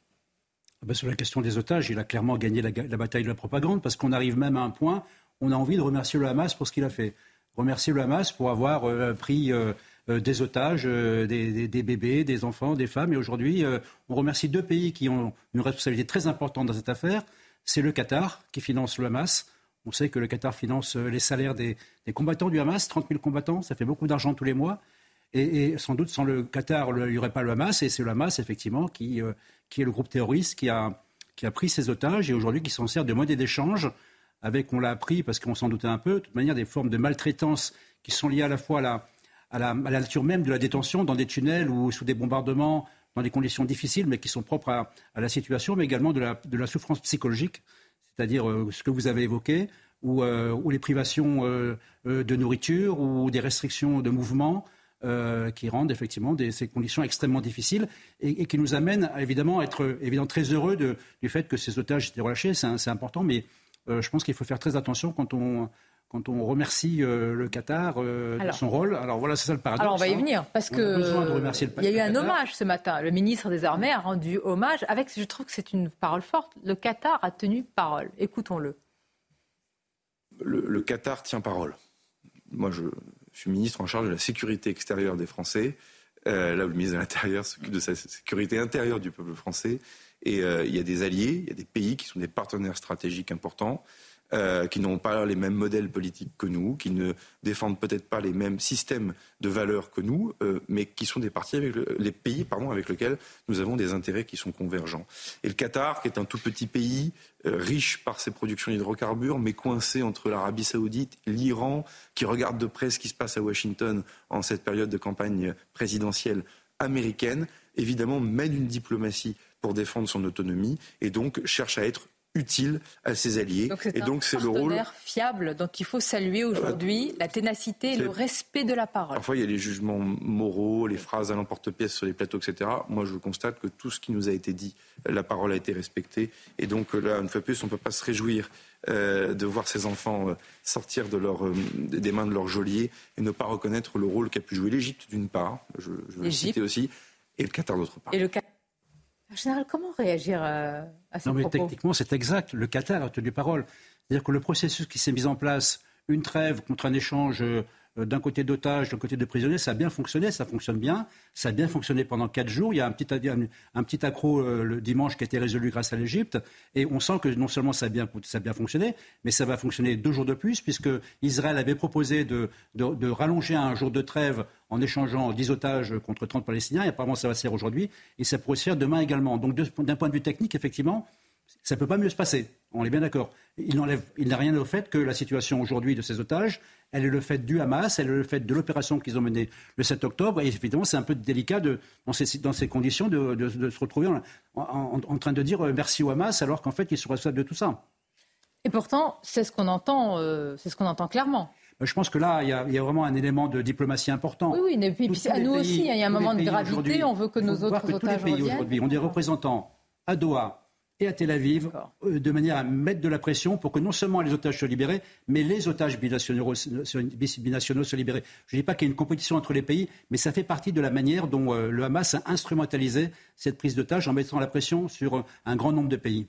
Ah ben, sur la question des otages, il a clairement gagné la, bataille de la propagande parce qu'on arrive même à un point, on a envie de remercier le Hamas pour ce qu'il a fait. Remercier le Hamas pour avoir euh, pris euh, euh, des otages, des, des, bébés, des enfants, des femmes. Et aujourd'hui, on remercie deux pays qui ont une responsabilité très importante dans cette affaire. C'est le Qatar qui finance le Hamas on sait que le Qatar finance euh, les salaires des, combattants du Hamas, 30 000 combattants, ça fait beaucoup d'argent tous les mois. Et, sans doute, sans le Qatar, il n'y aurait pas le Hamas. Et c'est le Hamas, effectivement, qui, euh, qui est le groupe terroriste qui a, qui a pris ces otages et aujourd'hui qui s'en sert de monnaie d'échange avec, on l'a appris parce qu'on s'en doutait un peu, de toute manière, des formes de maltraitance qui sont liées à la fois à la, à la, nature même de la détention dans des tunnels ou sous des bombardements, dans des conditions difficiles, mais qui sont propres à, la situation, mais également de la, de la souffrance psychologique c'est-à-dire euh, ce que vous avez évoqué, ou, euh, les privations euh, de nourriture ou des restrictions de mouvement. qui rendent effectivement ces conditions extrêmement difficiles et, qui nous amènent à être très heureux du fait que ces otages étaient relâchés. C'est important, mais je pense qu'il faut faire très attention quand on, quand on remercie le Qatar de son rôle. Alors voilà, c'est ça le paradoxe. Alors on va y hein. venir, parce que il y a eu un hommage ce matin. Le ministre des Armées a rendu hommage avec, je trouve que c'est une parole forte, le Qatar a tenu parole. Écoutons-le. Le, Qatar tient parole. Moi, je, suis ministre en charge de la sécurité extérieure des Français. Euh, là où le ministre de l'Intérieur s'occupe de sa sécurité intérieure du peuple français. Et euh, il y a des alliés, il y a des pays qui sont des partenaires stratégiques importants. Euh, qui n'ont pas les mêmes modèles politiques que nous, qui ne défendent peut-être pas les mêmes systèmes de valeurs que nous, euh, mais qui sont des parties avec les pays pardon, avec lesquels nous avons des intérêts qui sont convergents. Et le Qatar, qui est un tout petit pays, euh, riche par ses productions d'hydrocarbures, mais coincé entre l'Arabie saoudite, l'Iran, qui regarde de près ce qui se passe à Washington en cette période de campagne présidentielle américaine, évidemment mène une diplomatie pour défendre son autonomie et donc cherche à être utile à ses alliés. Donc et donc c'est le rôle fiable dont il faut saluer aujourd'hui la ténacité et le respect de la parole. Parfois il y a les jugements moraux, les phrases à l'emporte-pièce sur les plateaux, etc. Moi je constate que tout ce qui nous a été dit, la parole a été respectée. Et donc là, une fois plus, on ne peut pas se réjouir euh, de voir ces enfants euh, sortir de leur, euh, des mains de leurs geôliers et ne pas reconnaître le rôle qu'a pu jouer l'Égypte d'une part, je, je veux le citer aussi, et le Qatar d'autre part. Et le en général, comment réagir à, à ces non, mais techniquement, c'est exact. Le Qatar a tenu parole. C'est-à-dire que le processus qui s'est mis en place, une trêve contre un échange euh, d'un côté d'otages, d'un côté de prisonniers, ça a bien fonctionné, ça fonctionne bien. Ça a bien fonctionné pendant quatre jours. Il y a un petit, un, petit accro euh, le dimanche qui a été résolu grâce à l'Égypte. Et on sent que non seulement ça a, bien, ça a bien fonctionné, mais ça va fonctionner deux jours de plus, puisque Israël avait proposé de, de, rallonger un jour de trêve en échangeant 10 otages contre 30 Palestiniens. Apparemment, ça va se faire aujourd'hui. Et ça pourrait se faire demain également. Donc, d'un point de vue technique, effectivement, ça ne peut pas mieux se passer. On est bien d'accord. Il n'a rien au fait que la situation aujourd'hui de ces otages elle est le fait du Hamas, elle est le fait de l'opération qu'ils ont menée le 7 octobre. Et évidemment, c'est un peu délicat de, dans, ces, dans, ces, conditions de, se retrouver en, train de dire euh, merci au Hamas alors qu'en fait, ils sont responsables de tout ça. Et pourtant, c'est ce qu'on entend, euh, c'est ce qu'on entend clairement. Euh, je pense que là, il y, a, vraiment un élément de diplomatie important. Oui, oui, et puis, à nous aussi, il y a un moment de gravité, on veut que nos autres que otages tous les pays aujourd'hui ont des représentants à Doha, et à Tel Aviv, euh, de manière à mettre de la pression pour que non seulement les otages soient libérés, mais les otages binationaux, binationaux soient libérés. Je ne dis pas qu'il y a une compétition entre les pays, mais ça fait partie de la manière dont euh, le Hamas a instrumentalisé cette prise d'otages en mettant la pression sur euh, un grand nombre de pays.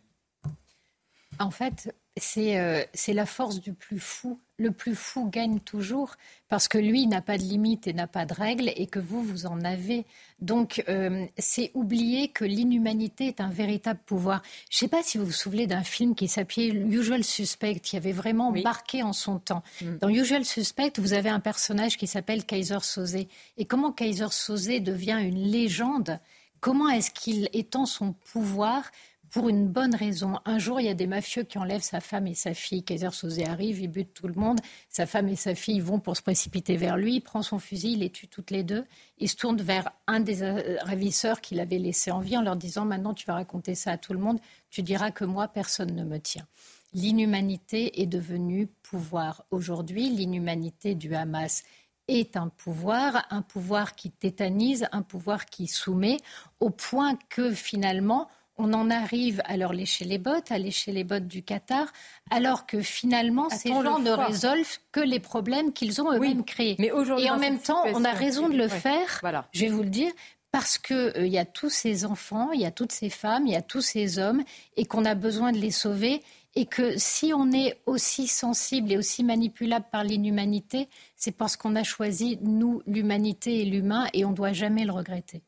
En fait, euh, c'est la force du plus fou. Le plus fou gagne toujours parce que lui n'a pas de limite et n'a pas de règles et que vous, vous en avez. Donc, euh, c'est oublier que l'inhumanité est un véritable pouvoir. Je ne sais pas si vous vous souvenez d'un film qui s'appelait Usual Suspect, qui avait vraiment marqué en son temps. Mm. Dans Usual Suspect, vous avez un personnage qui s'appelle Kaiser Soze. Et comment Kaiser Soze devient une légende? Comment est-ce qu'il étend son pouvoir pour une bonne raison. Un jour, il y a des mafieux qui enlèvent sa femme et sa fille. Kaiser Sosé arrive, il bute tout le monde. Sa femme et sa fille vont pour se précipiter vers lui. Il prend son fusil, il les tue toutes les deux. Il se tourne vers un des ravisseurs qu'il avait laissé en vie en leur disant Maintenant, tu vas raconter ça à tout le monde. Tu diras que moi, personne ne me tient. L'inhumanité est devenue pouvoir. Aujourd'hui, l'inhumanité du Hamas est un pouvoir, un pouvoir qui tétanise, un pouvoir qui soumet, au point que finalement, on en arrive à leur lécher les bottes, à lécher les bottes du Qatar, alors que finalement, ces gens ne résolvent que les problèmes qu'ils ont eux-mêmes créés. Mais Et en même temps, on a raison de le faire, je vais vous le dire, parce qu'il euh, y a tous ces enfants, il y a toutes ces femmes, il y a tous ces hommes, et qu'on a besoin de les sauver. Et que si on est aussi sensible et aussi manipulable par l'inhumanité, c'est parce qu'on a choisi, nous, l'humanité et l'humain, et on ne doit jamais le regretter.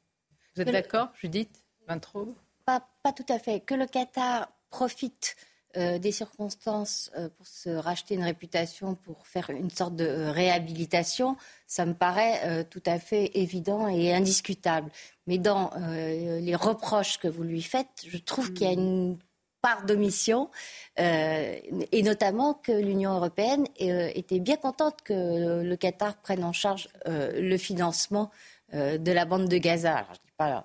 Vous êtes d'accord, Judith Vintraud pas, tout à fait. Que le Qatar profite euh, des circonstances euh, pour se racheter une réputation, pour faire une sorte de euh, réhabilitation, ça me paraît tout à fait évident et indiscutable. Mais dans les reproches que vous lui faites, je trouve qu'il y a une part d'omission, et notamment que l'Union européenne était bien contente que le Qatar prenne en charge le financement de la bande de Gaza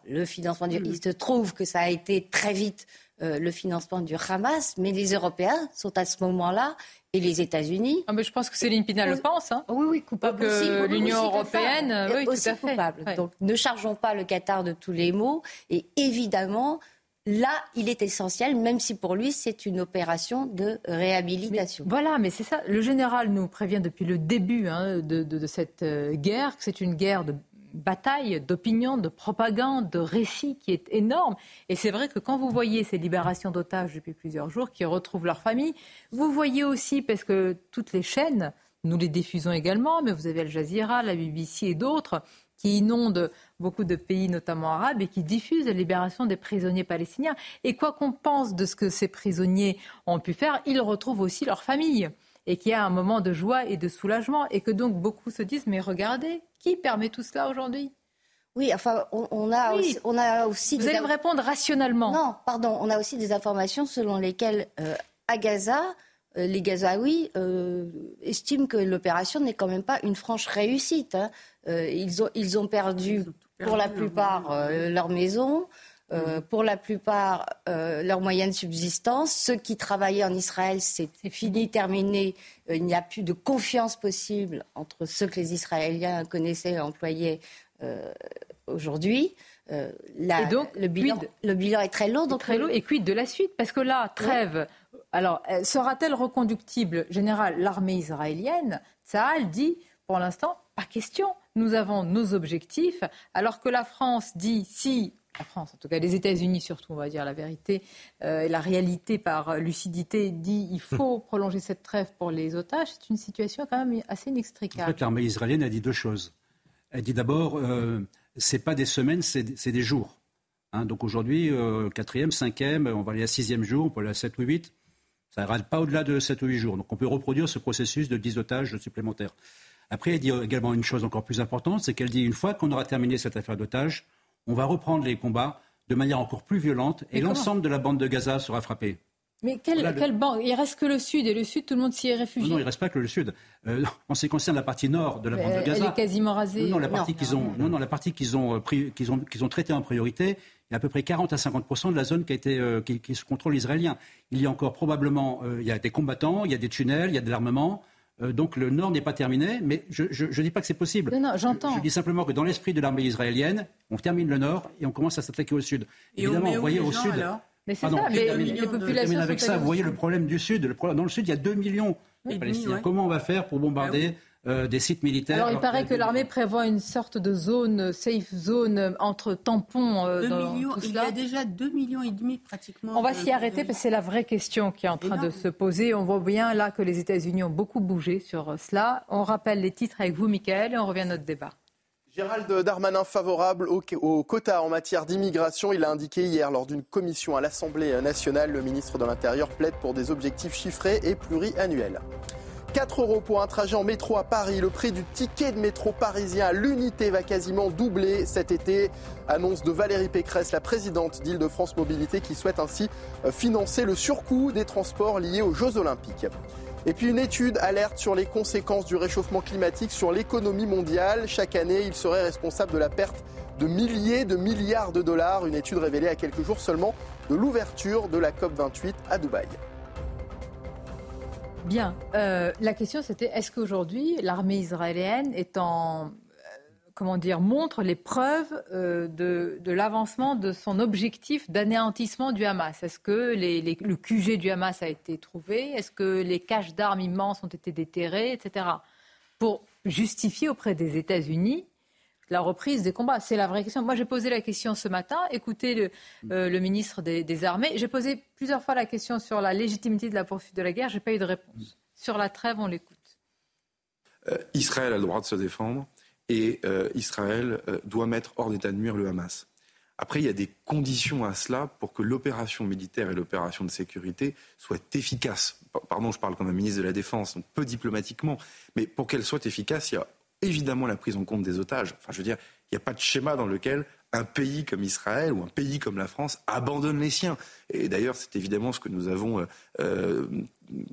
le financement du... Il se trouve que ça a été très vite euh, le financement du Hamas, mais les Européens sont à ce moment-là et les États-Unis. Ah, mais je pense que Céline Pina le pense. Hein. Oui, oui, coupable. Que l'Union européenne, oui, aussi tout coupable. Donc, ne chargeons pas le Qatar de tous les maux. Et évidemment, là, il est essentiel, même si pour lui, c'est une opération de réhabilitation. voilà, mais c'est ça. Le général nous prévient depuis le début hein, de, de, cette euh, guerre que c'est une guerre de bataille d'opinion, de propagande, de récit qui est énorme. Et c'est vrai que quand vous voyez ces libérations d'otages depuis plusieurs jours qui retrouvent leur famille, vous voyez aussi, parce que toutes les chaînes, nous les diffusons également, mais vous avez Al Jazeera, la BBC et d'autres qui inondent beaucoup de pays, notamment arabes, et qui diffusent la libération des prisonniers palestiniens. Et quoi qu'on pense de ce que ces prisonniers ont pu faire, ils retrouvent aussi leur famille et qu'il y a un moment de joie et de soulagement et que donc beaucoup se disent mais regardez, qui permet tout cela aujourd'hui? Oui, enfin, on, a, Aussi, on a aussi. Vous allez me répondre rationnellement. Non, pardon, on a aussi des informations selon lesquelles euh, à Gaza, euh, les Gazaouis euh, estiment que l'opération n'est quand même pas une franche réussite. Hein. ils, ont, ils ont perdu, pour la plupart leur maison. Euh, pour la plupart, euh, leurs moyens de subsistance. Ceux qui travaillaient en Israël, c'est fini, terminé. Euh, il n'y a plus de confiance possible entre ceux que les Israéliens connaissaient et employaient aujourd'hui. et donc, le bilan, le bilan, est très lourd. Donc très lourd. Et quid de la suite? Parce que là, trêve. Alors, sera-t-elle reconductible? Général, l'armée israélienne, Tsahal dit, pour l'instant, pas question. Nous avons nos objectifs, alors que la France dit si la France, en tout cas les États-Unis surtout, on va dire la vérité, euh, et la réalité par lucidité dit il faut prolonger cette trêve pour les otages, c'est une situation quand même assez inextricable. En fait, l'armée israélienne a dit deux choses. Elle dit d'abord, euh, c'est pas des semaines, c'est des jours. Hein, donc aujourd'hui, euh, quatrième, cinquième, on va aller à sixième jour, on peut aller à sept ou huit. Ça ne pas au-delà de sept ou huit jours. Donc on peut reproduire ce processus de 10 otages supplémentaires. Après, elle dit également une chose encore plus importante, c'est qu'elle dit une fois qu'on aura terminé cette affaire d'otages, on va reprendre les combats de manière encore plus violente et, l'ensemble de la bande de Gaza sera frappé. Mais quelle, bande Il reste que le Sud, et le Sud, tout le monde s'y est réfugié. Non, il ne reste pas que le Sud. Euh, en ce qui concerne la partie nord de la bande de Gaza... Elle est quasiment rasée. Non, la partie qu'ils ont, non, non, la partie qu'ils ont, euh, qu'ils ont, qu'ils ont traitée en priorité, il y a à peu près 40 à 50% de la zone qui, a été, euh, qui, sous contrôle israélien. Il y a encore probablement... il y a des combattants, il y a des tunnels, il y a de l'armement... Euh, donc le Nord n'est pas terminé, mais je ne dis pas que c'est possible. Non, j'entends. Je, dis simplement que dans l'esprit de l'armée israélienne, on termine le Nord et on commence à s'attaquer au Sud. Et Évidemment, vous voyez au Sud. Mais c'est ça, mais les populations. avec ça, vous voyez le problème du Sud. dans le Sud, il y a 2 millions de Palestiniens. Comment on va faire pour bombarder ah euh, des sites militaires. Alors il paraît que l'armée prévoit une sorte de zone, safe zone entre tampons. Euh, dans millions, tout cela. Il y a déjà 2 millions et demi pratiquement. On va s'y arrêter parce que c'est la vraie question qui est en train de se poser. On voit bien là que les États-Unis ont beaucoup bougé sur cela. On rappelle les titres avec vous, Michael, et on revient à notre débat. Gérald Darmanin favorable au, au quota en matière d'immigration. Il a indiqué hier lors d'une commission à l'Assemblée nationale, le ministre de l'Intérieur plaide pour des objectifs chiffrés et pluriannuels. 4 euros pour un trajet en métro à Paris. Le prix du ticket de métro parisien à l'unité va quasiment doubler cet été. Annonce de Valérie Pécresse, la présidente d'Île-de-France Mobilité, qui souhaite ainsi financer le surcoût des transports liés aux Jeux Olympiques. Et puis une étude alerte sur les conséquences du réchauffement climatique sur l'économie mondiale. Chaque année, il serait responsable de la perte de milliers de milliards de dollars. Une étude révélée à quelques jours seulement de l'ouverture de la COP28 à Dubaï. Bien. Euh, la question c'était est-ce qu'aujourd'hui l'armée israélienne est en comment dire, montre les preuves euh, de, l'avancement de son objectif d'anéantissement du Hamas. Est-ce que le QG du Hamas a été trouvé? Est-ce que les caches d'armes immenses ont été déterrées, etc. Pour justifier auprès des États-Unis la reprise des combats C'est la vraie question. Moi, j'ai posé la question ce matin. Écoutez le, euh, ministre des, Armées. J'ai posé plusieurs fois la question sur la légitimité de la poursuite de la guerre. Je n'ai pas eu de réponse. Sur la trêve, on l'écoute. Euh, Israël a le droit de se défendre et euh, Israël euh, doit mettre hors d'état de nuire le Hamas. Après, il y a des conditions à cela pour que l'opération militaire et l'opération de sécurité soient efficaces. Pardon, je parle comme un ministre de la Défense, donc peu diplomatiquement, mais pour qu'elles soient efficaces, il y a évidemment la prise en compte des otages. Enfin, je veux dire, il n'y a pas de schéma dans lequel un pays comme Israël ou un pays comme la France abandonne les siens. Et d'ailleurs, c'est évidemment ce que nous avons euh, euh,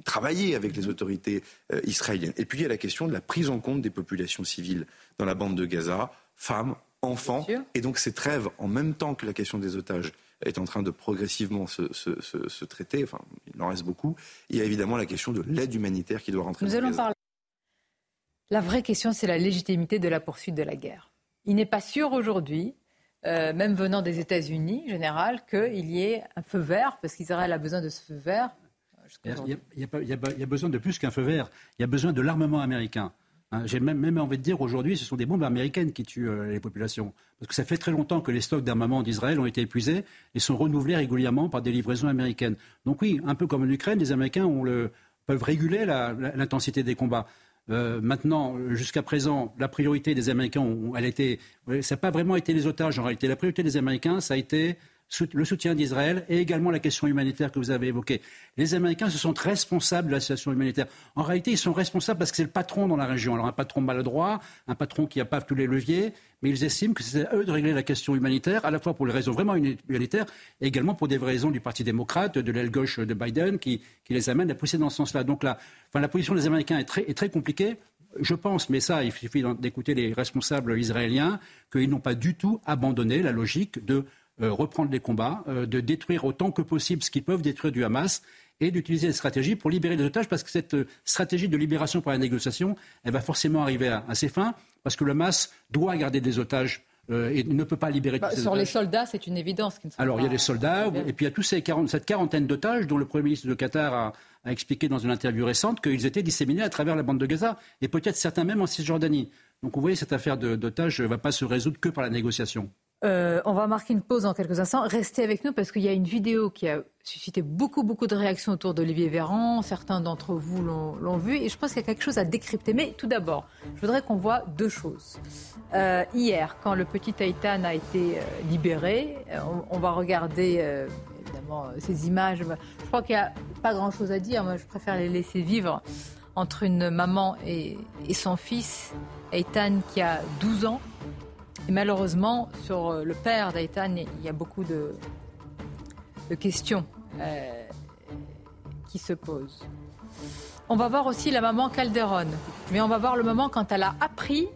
travaillé avec les autorités euh, israéliennes. Et puis, il y a la question de la prise en compte des populations civiles dans la bande de Gaza, femmes, enfants. Et donc, ces trêves, en même temps que la question des otages est en train de progressivement se, traiter, enfin, il en reste beaucoup, il y a évidemment la question de l'aide humanitaire qui doit rentrer nous allons Parler... La vraie question, c'est la légitimité de la poursuite de la guerre. Il n'est pas sûr aujourd'hui euh, même venant des États-Unis, général, qu'il y ait un feu vert, parce qu'Israël a besoin de ce feu vert. Il y, a, besoin de plus qu'un feu vert. Il y a besoin de l'armement américain. Hein, j'ai même, envie de dire aujourd'hui, ce sont des bombes américaines qui tuent euh, les populations. Parce que ça fait très longtemps que les stocks d'armement d'Israël ont été épuisés et sont renouvelés régulièrement par des livraisons américaines. Donc oui, un peu comme en Ukraine, les Américains peuvent réguler l'intensité des combats. Euh, maintenant, jusqu'à présent, la priorité des Américains, elle était, ça n'a pas vraiment été les otages en réalité. La priorité des Américains, ça a été le soutien d'Israël et également la question humanitaire que vous avez évoquée. Les Américains se sont responsables de la situation humanitaire. En réalité, ils sont responsables parce que c'est le patron dans la région. Alors un patron maladroit, un patron qui n'a pas tous les leviers, mais ils estiment que c'est à eux de régler la question humanitaire, à la fois pour les raisons vraiment humanitaires et également pour des raisons du Parti démocrate, de l'aile gauche de Biden, qui, les amène à pousser dans ce sens-là. Donc la, position des Américains est très, est très compliquée. Je pense, mais ça, il suffit d'écouter les responsables israéliens, qu'ils n'ont pas du tout abandonné la logique de reprendre les combats, euh, de détruire autant que possible ce qu'ils peuvent détruire du Hamas et d'utiliser des stratégies pour libérer les otages, parce que cette euh, stratégie de libération par la négociation, elle va forcément arriver à, ses fins, parce que le Hamas doit garder des otages et ne peut pas libérer bah, Sur les soldats, c'est une évidence. Alors, il y a les soldats, et puis il y a tous ces cette quarantaine d'otages dont le Premier ministre de Qatar a, a expliqué dans une interview récente qu'ils étaient disséminés à travers la bande de Gaza, et peut-être certains même en Cisjordanie. Donc, vous voyez, cette affaire d'otages ne va pas se résoudre que par la négociation. Euh, on va marquer une pause dans quelques instants. Restez avec nous parce qu'il y a une vidéo qui a suscité beaucoup, beaucoup de réactions autour d'Olivier Véran. Certains d'entre vous l'ont vu et je pense qu'il y a quelque chose à décrypter. Mais tout d'abord, je voudrais qu'on voit deux choses. Euh, hier, quand le petit Taïtan a été euh, libéré, on, va regarder évidemment ces images. Je crois qu'il n'y a pas grand-chose à dire. Moi, je préfère les laisser vivre entre une maman et, son fils, Eitan, qui a 12 ans et malheureusement, sur euh, le père d'Aïtan, il y a beaucoup de, questions euh, qui se posent. On va voir aussi la maman Calderon, mais on va voir le moment quand elle a appris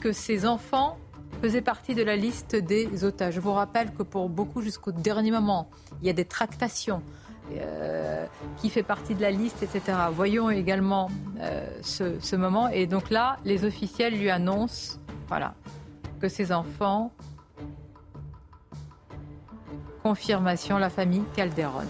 que ses enfants faisaient partie de la liste des otages. Je vous rappelle que pour beaucoup, jusqu'au dernier moment, il y a des tractations. Euh, qui fait partie de la liste, etc. Voyons également ce, ce, moment. Et donc là, les officiels lui annoncent, voilà, que ses enfants. Confirmation, la famille Calderon.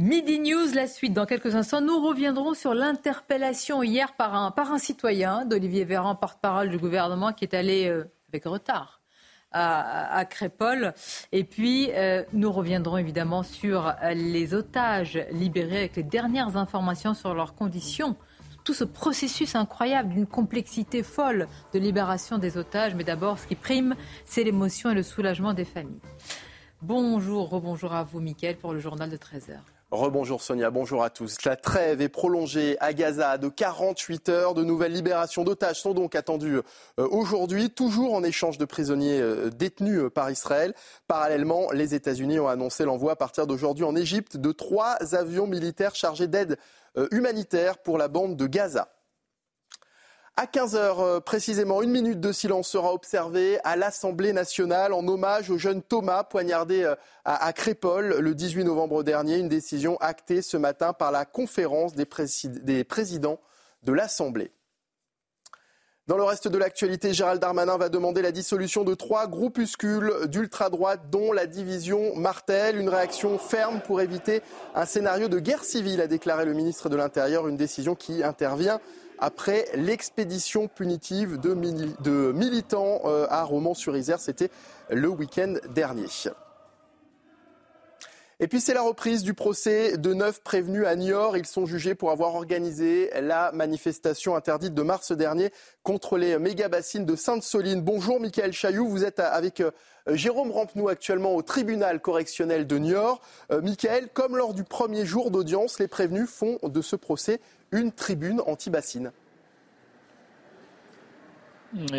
Midi News, la suite. Dans quelques instants, nous reviendrons sur l'interpellation hier par un, citoyen d'Olivier Véran, porte-parole du gouvernement, qui est allé euh, avec retard à, Crépole. Et puis, euh, nous reviendrons évidemment sur les otages libérés avec les dernières informations sur leurs conditions tout ce processus incroyable d'une complexité folle de libération des otages. Mais d'abord, ce qui prime, c'est l'émotion et le soulagement des familles. Bonjour, rebonjour à vous, Mickaël, pour le journal de 13h. Rebonjour Sonia, bonjour à tous. La trêve est prolongée à Gaza de 48 heures. De nouvelles libérations d'otages sont donc attendues euh, aujourd'hui, toujours en échange de prisonniers euh, détenus euh, par Israël. Parallèlement, les États-Unis ont annoncé l'envoi à partir d'aujourd'hui en Égypte de trois avions militaires chargés d'aide humanitaire pour la bande de Gaza. À 15h euh, précisément, une minute de silence sera observée à l'Assemblée nationale en hommage au jeune Thomas poignardé euh, à, Crépol le 18 novembre dernier. Une décision actée ce matin par la conférence des, des présidents de l'Assemblée. Dans le reste de l'actualité, Gérald Darmanin va demander la dissolution de trois groupuscules d'ultra-droite, dont la division Martel. Une réaction ferme pour éviter un scénario de guerre civile, a déclaré le ministre de l'Intérieur. Une décision qui intervient après l'expédition punitive de, militants euh, à Romans-sur-Isère. C'était le week-end dernier. Et puis c'est la reprise du procès de neuf prévenus à Niort. Ils sont jugés pour avoir organisé la manifestation interdite de mars dernier contre les méga-bassines de Sainte-Soline. Bonjour Michael Chailloux, vous êtes avec euh, Jérôme Rampenou actuellement au tribunal correctionnel de Niort. Euh, Michael, comme lors du premier jour d'audience, les prévenus font de ce procès une tribune anti-bassine.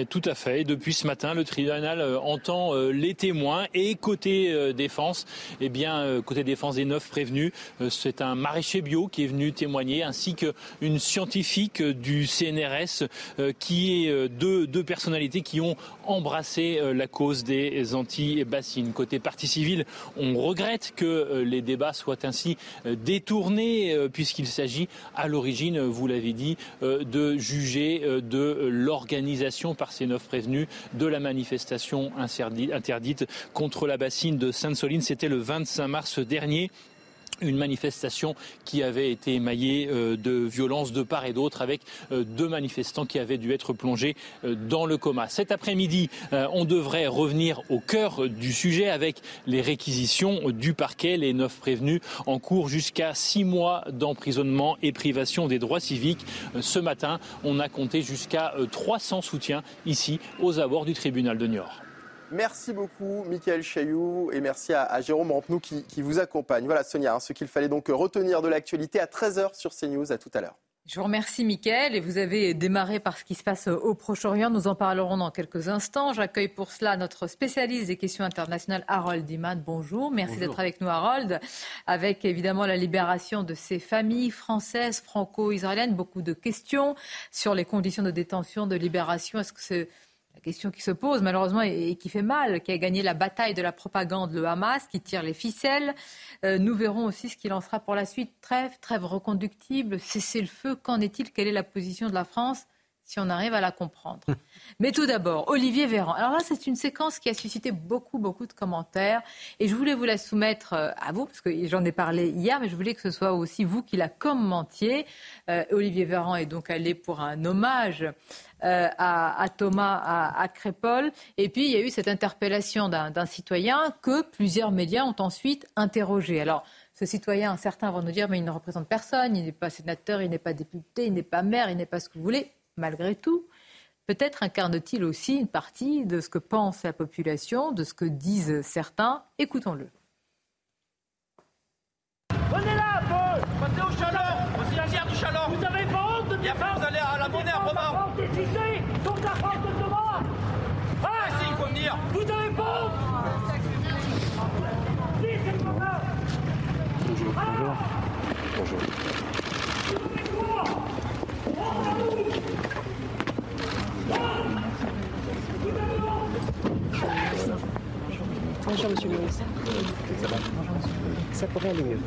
Tout à fait. depuis ce matin, le tribunal euh, entend euh, les témoins et côté euh, défense, eh bien côté défense des neuf prévenus, c'est un maraîcher bio qui est venu témoigner, ainsi qu'une scientifique du CNRS, qui est deux, deux personnalités qui ont embrassé la cause des anti-bassines. Côté partie civile, on regrette que les débats soient ainsi détournés, puisqu'il s'agit à l'origine, vous l'avez dit, de juger de l'organisation par ces neuf prévenus de la manifestation interdite contre la bassine de Sainte-Soline. C'était le 25 mars dernier une manifestation qui avait été émaillée euh, de violences de part et d'autre avec euh, deux manifestants qui avaient dû être plongés euh, dans le coma. Cet après-midi, on devrait revenir au cœur du sujet avec les réquisitions du parquet, les neuf prévenus en cours jusqu'à six mois d'emprisonnement et privation des droits civiques. Ce matin, on a compté jusqu'à 300 soutiens ici aux abords du tribunal de Niort. Merci beaucoup, Michael Chailloux, et merci à, Jérôme Rampenou qui, vous accompagne. Voilà, Sonia, hein, ce qu'il fallait donc retenir de l'actualité à 13h sur CNews. À tout à l'heure. Je vous remercie, Michael. Et vous avez démarré par ce qui se passe au Proche-Orient. Nous en parlerons dans quelques instants. J'accueille pour cela notre spécialiste des questions internationales, Harold Diman. Bonjour. Merci d'être avec nous, Harold. Avec évidemment la libération de ces familles françaises, franco-israéliennes. Beaucoup de questions sur les conditions de détention, de libération. Est-ce que c'est la question qui se pose malheureusement et, qui fait mal, qui a gagné la bataille de la propagande, le Hamas, qui tire les ficelles. Euh, nous verrons aussi ce qu'il en sera pour la suite. Trêve, trêve reconductible, cessez le feu. Qu'en est-il? Quelle est la position de la France? Si on arrive à la comprendre. Mais tout d'abord, Olivier Véran. Alors là, c'est une séquence qui a suscité beaucoup, beaucoup de commentaires. Et je voulais vous la soumettre euh, à vous, parce que j'en ai parlé hier, mais je voulais que ce soit aussi vous qui la commentiez. Euh, Olivier Véran est donc allé pour un hommage euh, à, Thomas à, Crépol. Et puis, il y a eu cette interpellation d'un citoyen que plusieurs médias ont ensuite interrogé. Alors, ce citoyen, certains vont nous dire, mais il ne représente personne, il n'est pas sénateur, il n'est pas député, il n'est pas maire, il n'est pas ce que vous voulez malgré tout, peut-être incarne-t-il aussi une partie de ce que pense la population, de ce que disent certains. Écoutons-le. Venez là un peu Passez au chaleur Voici la guerre du chaleur Vous avez pas honte de dire ça Vous allez à la monnaie à Romain Vous avez donc la France de demain Ah si, il faut venir Vous avez pas honte Bonjour. Bonjour. Bonjour. Bonjour, monsieur le ministre. Ça pourrait aller mieux.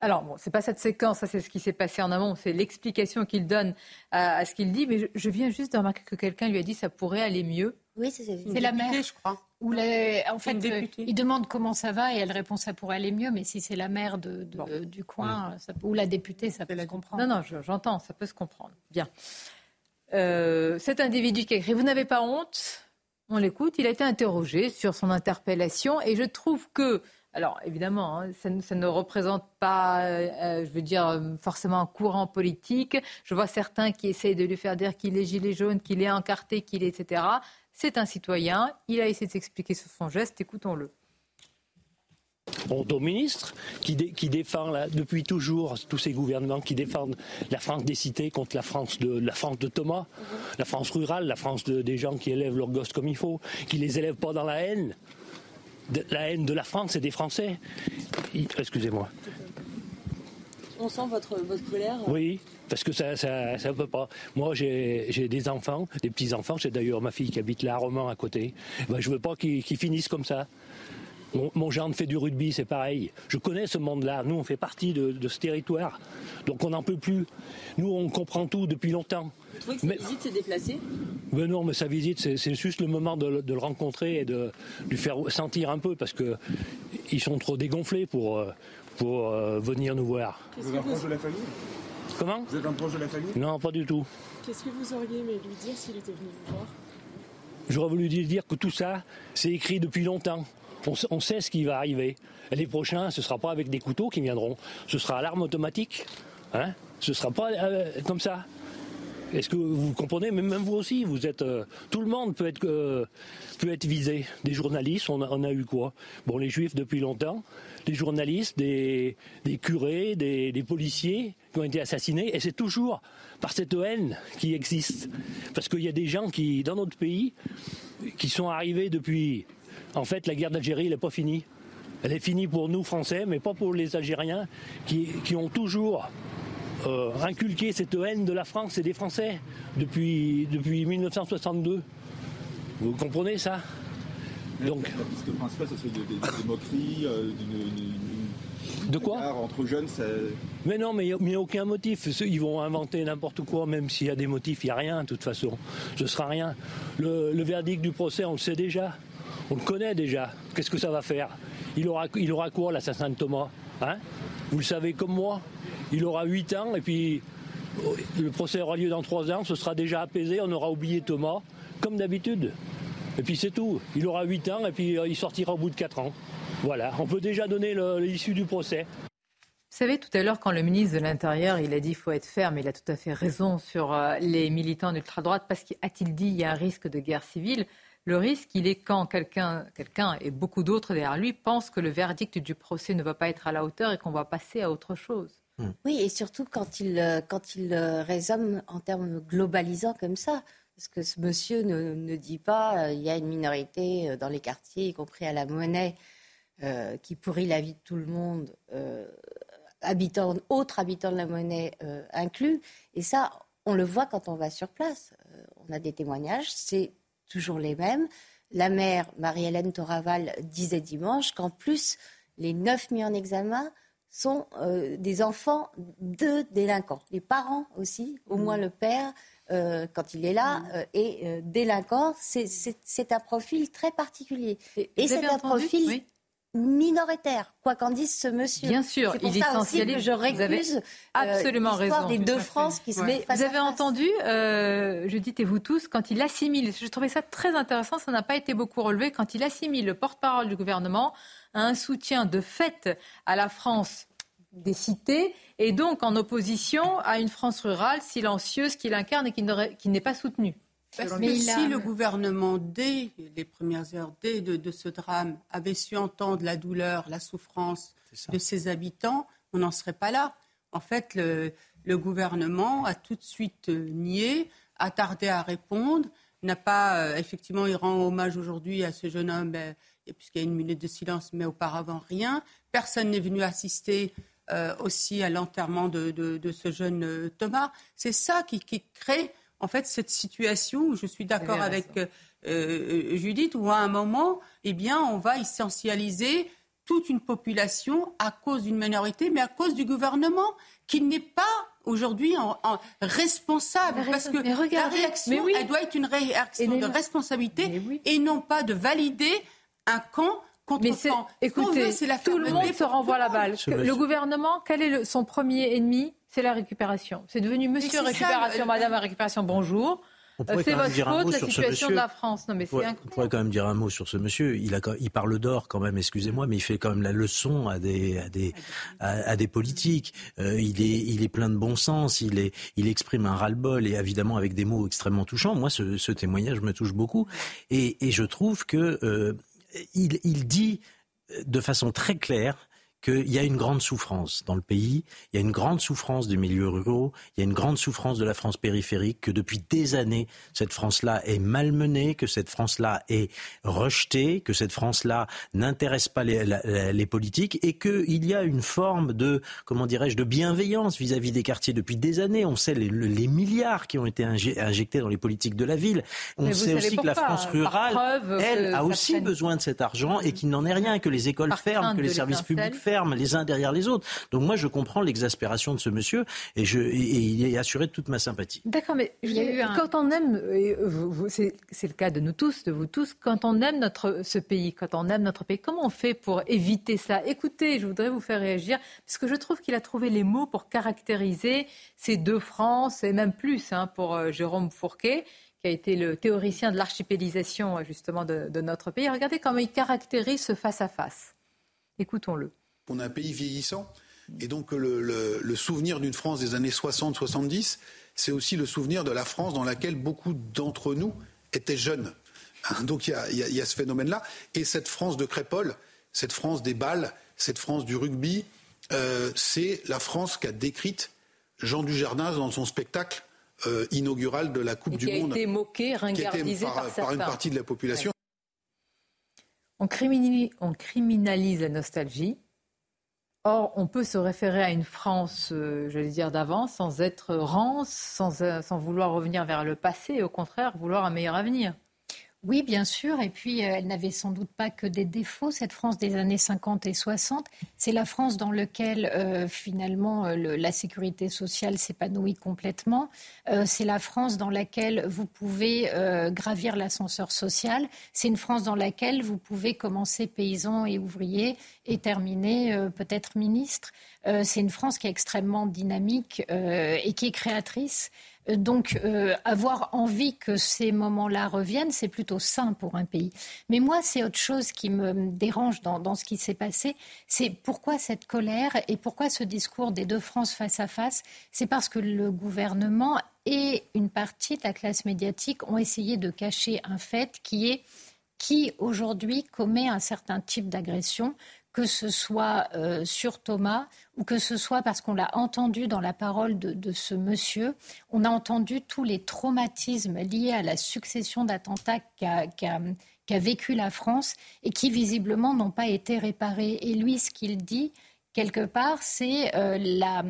Alors, bon, c'est pas cette séquence, ça c'est ce qui s'est passé en amont, c'est l'explication qu'il donne à, ce qu'il dit, mais je, viens juste de remarquer que quelqu'un lui a dit ça pourrait aller mieux. Oui, c'est la mère, je crois. Ou en fait, euh, il demande comment ça va et elle répond ça pourrait aller mieux, mais si c'est la mère de, du coin ou la députée, ça peut se comprendre. Non, non, j'entends, ça peut se comprendre. Bien. Euh, cet individu qui a écrit Vous n'avez pas honte on l'écoute, il a été interrogé sur son interpellation et je trouve que, Alors évidemment, hein, ça, ne représente pas, euh, euh, je veux dire, forcément un courant politique. Je vois certains qui essayent de lui faire dire qu'il est gilet jaune, qu'il est encarté, qu'il est etc. C'est un citoyen. Il a essayé de s'expliquer sur son geste. Écoutons-le. Bon, au ministre qui, qui défend depuis toujours tous ces gouvernements qui défendent la France des cités contre la France de la France de Thomas, la France rurale, la France des gens qui élèvent leurs gosses comme il faut, qui les élèvent pas dans la haine la haine de la France et des Français. Excusez-moi. On sent votre, votre colère Oui, parce que ça ne peut pas. Moi, j'ai des enfants, des petits-enfants. J'ai d'ailleurs ma fille qui habite là à Romans à côté. Ben, je ne veux pas qu'ils finissent comme ça. Mon, mon gendre fait du rugby, c'est pareil. Je connais ce monde-là. Nous, on fait partie de, ce territoire. Donc on n'en peut plus. Nous, on comprend tout depuis longtemps. Vous trouvez que sa visite s'est déplacée? Ben Non, mais sa visite, c'est juste le moment de, le rencontrer et de lui faire sentir un peu, parce qu'ils sont trop dégonflés pour, euh, pour euh, venir nous voir. Vous êtes un proche de la famille? Comment? Vous êtes un proche de la famille? Non, pas du tout. Qu'est-ce que vous auriez aimé lui dire s'il était venu vous voir? J'aurais voulu lui dire que tout ça, c'est écrit depuis longtemps. On, sait ce qui va arriver. les prochains, ce ne sera pas avec des couteaux qui viendront. Ce sera à l'arme automatique. Hein ce ne sera pas euh, comme ça. Est-ce que vous comprenez? Même vous aussi, vous êtes. Euh, tout le monde peut être, euh, peut être visé. Des journalistes, on a, eu quoi? Bon, les juifs depuis longtemps, des journalistes, des, curés, des, policiers qui ont été assassinés, et c'est toujours par cette haine qui existe. Parce qu'il y a des gens qui, dans notre pays, qui sont arrivés depuis en fait, la guerre d'Algérie, n'est pas finie. Elle est finie pour nous, Français, mais pas pour les Algériens, qui, ont toujours euh, inculqué cette haine de la France et des Français depuis, depuis 1962. Vous comprenez ça? Donc, la piste principale, ce serait des, des, moqueries, euh, de quoi? Entre jeunes, ça... Mais non, mais il n'y a, aucun motif. Ils vont inventer n'importe quoi, même s'il y a des motifs, il n'y a rien, de toute façon. Ce sera rien. le verdict du procès, on le sait déjà. On le connaît déjà. Qu'est-ce que ça va faire? Il aura, il aura quoi l'assassin de Thomas? Hein? Vous le savez comme moi. Il aura 8 ans et puis oh, le procès aura lieu dans 3 ans. Ce sera déjà apaisé. On aura oublié Thomas, comme d'habitude. Et puis c'est tout. Il aura 8 ans et puis euh, il sortira au bout de 4 ans. Voilà. On peut déjà donner l'issue du procès. Vous savez, tout à l'heure, quand le ministre de l'Intérieur, il a dit qu'il faut être ferme, il a tout à fait raison sur euh, les militants d'ultra-droite, parce qu'a-t-il dit, il y a un risque de guerre civile? Le risque, il est quand quelqu'un, quelqu'un et beaucoup d'autres derrière lui pensent que le verdict du procès ne va pas être à la hauteur et qu'on va passer à autre chose. Hmm. Oui, et surtout quand il, euh, quand il euh, raisonne en termes globalisants comme ça. Parce que ce monsieur ne, dit pas euh, il y a une minorité dans les quartiers, y compris à la monnaie, qui pourrit la vie de tout le monde, habitants, autres habitants de la monnaie inclus. Et ça, on le voit quand on va sur place. on a des témoignages. C'est toujours les mêmes. La mère, Marie-Hélène Toraval, disait dimanche qu'en plus, les neuf mis en examen sont euh, des enfants de délinquants. Les parents aussi, au mmh. moins le père, euh, quand il est là, mmh. euh, est délinquant. C'est un profil très particulier. Et, c'est un profil minoritaire, quoi qu'en dise ce monsieur. Bien sûr, il essentialise. Je récuse euh, absolument raison. des deux France qui se met Vous avez entendu, euh, Judith et vous tous, quand il assimile, je trouvais ça très intéressant, ça n'a pas été beaucoup relevé, quand il assimile le porte-parole du gouvernement à un soutien de fait à la France des cités et donc en opposition à une France rurale silencieuse qu'il incarne et qui n'est pas soutenue. Parce que si le gouvernement, dès les premières heures, dès de, ce drame, avait su entendre la douleur, la souffrance de ses habitants, on n'en serait pas là. En fait, le, gouvernement a tout de suite euh, nié, a tardé à répondre, n'a pas, euh, effectivement, il rend hommage aujourd'hui à ce jeune homme, ben, puisqu'il y a une minute de silence, mais auparavant rien. Personne n'est venu assister euh, aussi à l'enterrement de, ce jeune Thomas. C'est ça qui crée en fait cette situation où je suis d'accord avec euh, euh, Judith, où à un moment, eh bien, on va essentialiser toute une population à cause d'une minorité, mais à cause du gouvernement qui n'est pas aujourd'hui en, responsable. parce que la réaction, elle doit être une réaction de responsabilité et non pas de valider un camp contre mais camp. Écoutez, tout le monde se renvoie la balle. Le gouvernement, quel est son premier ennemi? C'est la récupération. C'est devenu monsieur récupération, madame récupération, bonjour. C'est votre dire un faute, mot la situation de la France. Non, mais c'est Ouais, on pourrait quand même dire un mot sur ce monsieur. Il, a, il parle d'or quand même, excusez-moi, mais il fait quand même la leçon à des, à des, à, à des politiques. Euh, il, est, il est plein de bon sens, il, est, il exprime un ras-le-bol et évidemment avec des mots extrêmement touchants. Moi, ce, ce témoignage me touche beaucoup. Et, et je trouve que euh, il, il dit de façon très claire qu'il y a une grande souffrance dans le pays, il y a une grande souffrance des milieux ruraux, il y a une grande souffrance de la France périphérique, que depuis des années, cette France-là est malmenée, que cette France-là est rejetée, que cette France-là n'intéresse pas les, la- les politiques et qu'il y a une forme de, comment dirais-je, de bienveillance vis-à-vis des quartiers depuis des années. On sait les, les milliards qui ont été injectés dans les politiques de la ville. On Mais sait aussi que la France rurale, elle, a aussi besoin de cet argent et qu'il n'en est rien, que les écoles ferment, que les services publics ferment les uns derrière les autres. Donc moi, je comprends l'exaspération de ce monsieur et, je, et, et il est assuré de toute ma sympathie. D'accord, mais Il y a eu un- quand on aime, c'est c'est le cas de nous tous, de vous tous, quand on aime notre, ce pays, quand on aime notre pays, comment on fait pour éviter ça? Écoutez, je voudrais vous faire réagir, parce que je trouve qu'il a trouvé les mots pour caractériser ces deux France, et même plus hein, pour euh, Jérôme Fourquet, qui a été le théoricien de l'archipélisation euh, justement de, de notre pays. Regardez comment il caractérise ce face-à-face. Écoutons-le. On a un pays vieillissant. Et donc le, le- le souvenir d'une France des années 60-70, c'est aussi le souvenir de la France dans laquelle beaucoup d'entre nous étaient jeunes. Hein, Donc il y a, il y a- il y a ce phénomène-là. Et cette France de Crépole, cette France des balles, cette France du rugby, euh, c'est la France qu'a décrite Jean Dujardin dans son spectacle euh, inaugural de la Coupe Et du qui a Monde. été moqué, qui a été ringardisé par, par, par certains. une partie de la population. On criminalise, on criminalise la nostalgie. Or, on peut se référer à une France, euh, j'allais dire d'avant, sans être rance, sans, euh, sans vouloir revenir vers le passé, et au contraire, vouloir un meilleur avenir. Oui, bien sûr. Et puis, euh, elle n'avait sans doute pas que des défauts, cette France des années 50 et 60. C'est la France dans laquelle, euh, finalement, euh, la sécurité sociale s'épanouit complètement. C'est la France dans laquelle vous pouvez gravir l'ascenseur social. C'est une France dans laquelle vous pouvez commencer paysan et ouvrier et terminer peut-être ministre. C'est une France qui est extrêmement dynamique et qui est créatrice. Donc, euh, avoir envie que ces moments-là reviennent, c'est plutôt sain pour un pays. Mais moi, c'est autre chose qui me dérange dans, dans ce qui s'est passé. C'est pourquoi cette colère et pourquoi ce discours des deux France face à face? C'est parce que le gouvernement et une partie de la classe médiatique ont essayé de cacher un fait qui est qui aujourd'hui commet un certain type d'agression, que ce soit euh, sur Thomas ou que ce soit parce qu'on l'a entendu dans la parole de, ce monsieur, on a entendu tous les traumatismes liés à la succession d'attentats qu'a vécu la France et qui visiblement n'ont pas été réparés. Et lui, ce qu'il dit, quelque part, c'est euh, la...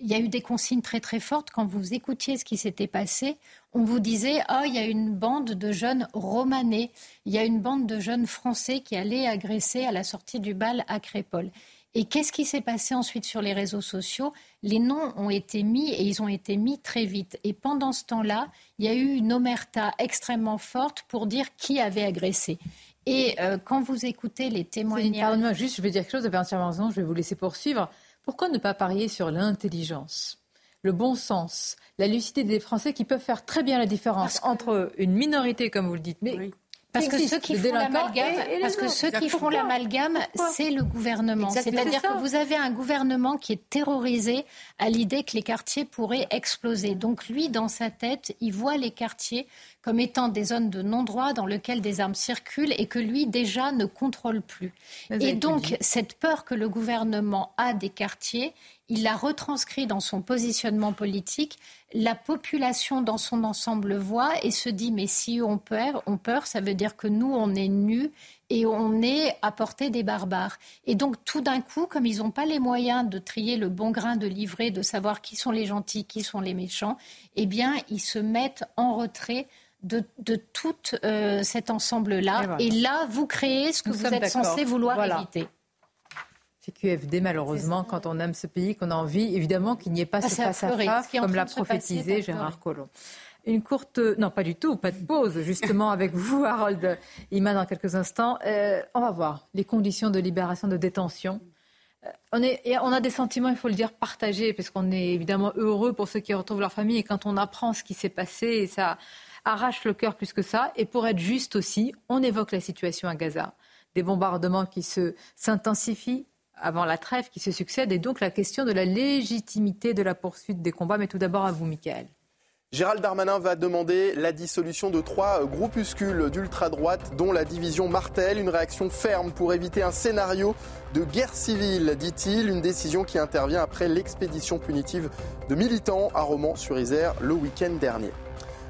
Il y a eu des consignes très très fortes. Quand vous écoutiez ce qui s'était passé, on vous disait Ah, il y a une bande de jeunes romanais, il y a une bande de jeunes français qui allaient agresser à la sortie du bal à Crépole. Et qu'est-ce qui s'est passé ensuite sur les réseaux sociaux? Les noms ont été mis et ils ont été mis très vite. Et pendant ce temps-là, il y a eu une omerta extrêmement forte pour dire qui avait agressé. Et euh, quand vous écoutez les témoignages. Pardonnez-moi, juste, je vais dire quelque chose, avez entièrement raison, je vais vous laisser poursuivre. Pourquoi ne pas parier sur l'intelligence, le bon sens, la lucidité des Français qui peuvent faire très bien la différence entre une minorité, comme vous le dites, mais Parce que ceux qui font l'amalgame, parce que ceux qui font l'amalgame, c'est le gouvernement. C'est-à-dire que vous avez un gouvernement qui est terrorisé à l'idée que les quartiers pourraient exploser. Donc lui, dans sa tête, il voit les quartiers comme étant des zones de non-droit dans lesquelles des armes circulent et que lui déjà ne contrôle plus. Et donc cette peur que le gouvernement a des quartiers, il l'a retranscrit dans son positionnement politique. La population dans son ensemble le voit et se dit mais si on peur, on peur, ça veut dire que nous on est nus et on est à portée des barbares. Et donc tout d'un coup, comme ils n'ont pas les moyens de trier le bon grain de livret, de savoir qui sont les gentils, qui sont les méchants, eh bien ils se mettent en retrait de, de tout euh, cet ensemble-là. Et voilà. Et là, vous créez ce que Nous vous êtes censé vouloir Voilà. éviter. C'est QFD, malheureusement, quand on aime ce pays, qu'on a envie, évidemment, qu'il n'y ait pas Ah, ce c'est à comme l'a prophétisé Gérard. Collomb. Une courte, non pas du tout, pas de pause, justement avec vous, Harold Iman, dans quelques instants. Euh, on va voir les conditions de libération, de détention. Euh, On, est, et on a des sentiments, il faut le dire, partagés, parce qu'on est évidemment heureux pour ceux qui retrouvent leur famille. Et quand on apprend ce qui s'est passé, ça arrache le cœur plus que ça. Et pour être juste aussi, on évoque la situation à Gaza. Des bombardements qui s'intensifient avant la trêve qui se succède et donc la question de la légitimité de la poursuite des combats. Mais tout d'abord à vous, Michael. Gérald Darmanin va demander la dissolution de trois groupuscules d'ultra-droite, dont la division Martel. Une réaction ferme pour éviter un scénario de guerre civile, dit-il. Une décision qui intervient après l'expédition punitive de militants à Romans-sur-Isère le week-end dernier.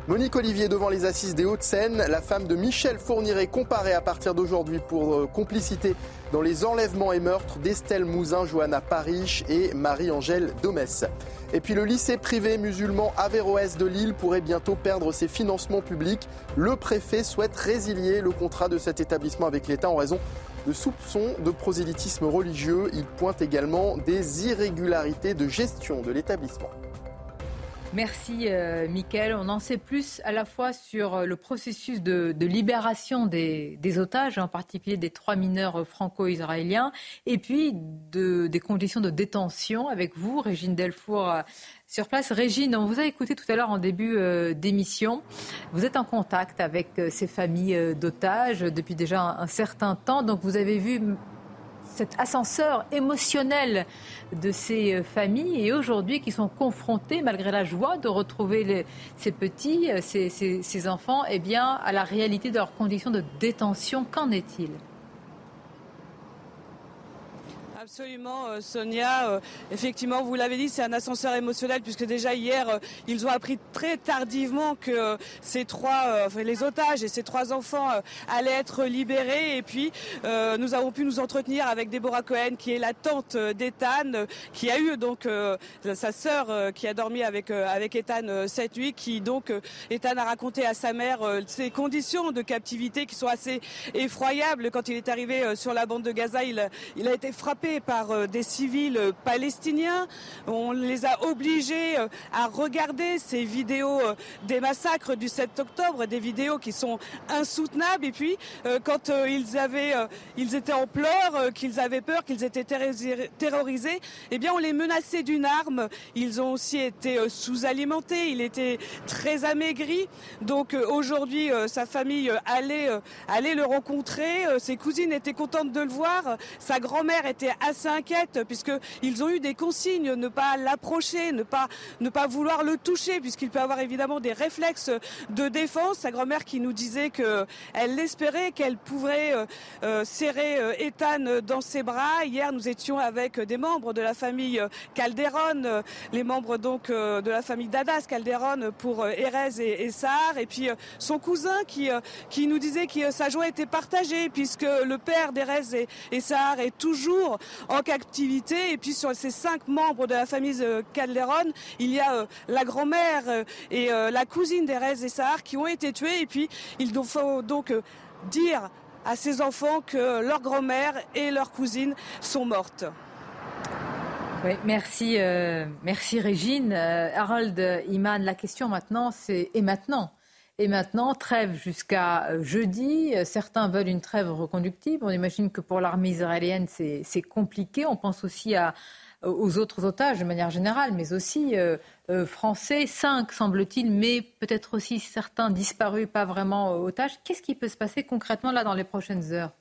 Monique Olivier devant les assises des Hauts-de-Seine, la femme de Michel Fourniret comparée à partir d'aujourd'hui pour euh, complicité dans les enlèvements et meurtres d'Estelle Mouzin, Johanna Paris et Marie-Angèle Domès. Et puis le lycée privé musulman Averroès de Lille pourrait bientôt perdre ses financements publics. Le préfet souhaite résilier le contrat de cet établissement avec l'État en raison de soupçons de prosélytisme religieux. Il pointe également des irrégularités de gestion de l'établissement. Merci, euh, Mickaël. On en sait plus à la fois sur euh, le processus de, libération des, otages, en particulier des trois mineurs franco-israéliens, et puis des conditions de détention avec vous, Régine Delfour. Euh, sur place. Régine, on vous a écouté tout à l'heure en début d'émission. Vous êtes en contact avec ces familles d'otages depuis déjà un certain temps. Donc vous avez vu cet ascenseur émotionnel de ces euh, familles et aujourd'hui qui sont confrontées, malgré la joie de retrouver ces petits, euh, ces, enfants, eh bien, à la réalité de leurs conditions de détention. Qu'en est-il? Absolument, euh, Sonia. Euh, effectivement, vous l'avez dit, c'est un ascenseur émotionnel puisque déjà hier, euh, ils ont appris très tardivement que ces trois, les otages et ces trois enfants allaient être libérés. Et puis, nous avons pu nous entretenir avec Déborah Cohen, qui est la tante d'Ethan, qui a eu donc sa sœur qui a dormi avec avec Ethan cette nuit, qui donc Ethan a raconté à sa mère ses conditions de captivité qui sont assez effroyables. Quand il est arrivé sur la bande de Gaza, il a été frappé par euh, des civils euh, palestiniens. On les a obligés euh, à regarder ces vidéos des massacres du 7 octobre, des vidéos qui sont insoutenables. Et puis, quand ils avaient, ils étaient en pleurs, qu'ils avaient peur, qu'ils étaient terrorisés, eh bien, on les menaçait d'une arme. Ils ont aussi été sous-alimentés. Il était très amaigri. Donc, aujourd'hui, sa famille allait, allait le rencontrer. Ses cousines étaient contentes de le voir. Sa grand-mère était assez inquiète puisqu'ils ont eu des consignes, ne pas l'approcher, ne pas, ne pas vouloir le toucher puisqu'il peut avoir évidemment des réflexes de défense. Sa grand-mère qui nous disait qu'elle l'espérait, qu'elle pourrait euh, euh, serrer euh, Ethan dans ses bras. Hier, nous étions avec des membres de la famille Calderon, les membres donc de la famille Dadas Calderon pour Erez et, et Sahar, et puis son cousin qui, qui nous disait que sa joie était partagée puisque le père d'Erez et, et Sahar est toujours en captivité. Et puis sur ces cinq membres de la famille euh, Calderon, il y a euh, la grand-mère euh, et la cousine d'Erez et Sahar qui ont été tués. Et puis il faut donc dire à ces enfants que leur grand-mère et leur cousine sont mortes. Merci, merci Régine. Harold Iman, la question maintenant, c'est et maintenant et maintenant, trêve jusqu'à euh, jeudi. Certains veulent une trêve reconductible. On imagine que pour l'armée israélienne, c'est compliqué. On pense aussi à, aux autres otages de manière générale, mais aussi euh, euh, français, cinq semble-t-il, mais peut-être aussi certains disparus, pas vraiment otages. Qu'est-ce qui peut se passer concrètement là dans les prochaines heures?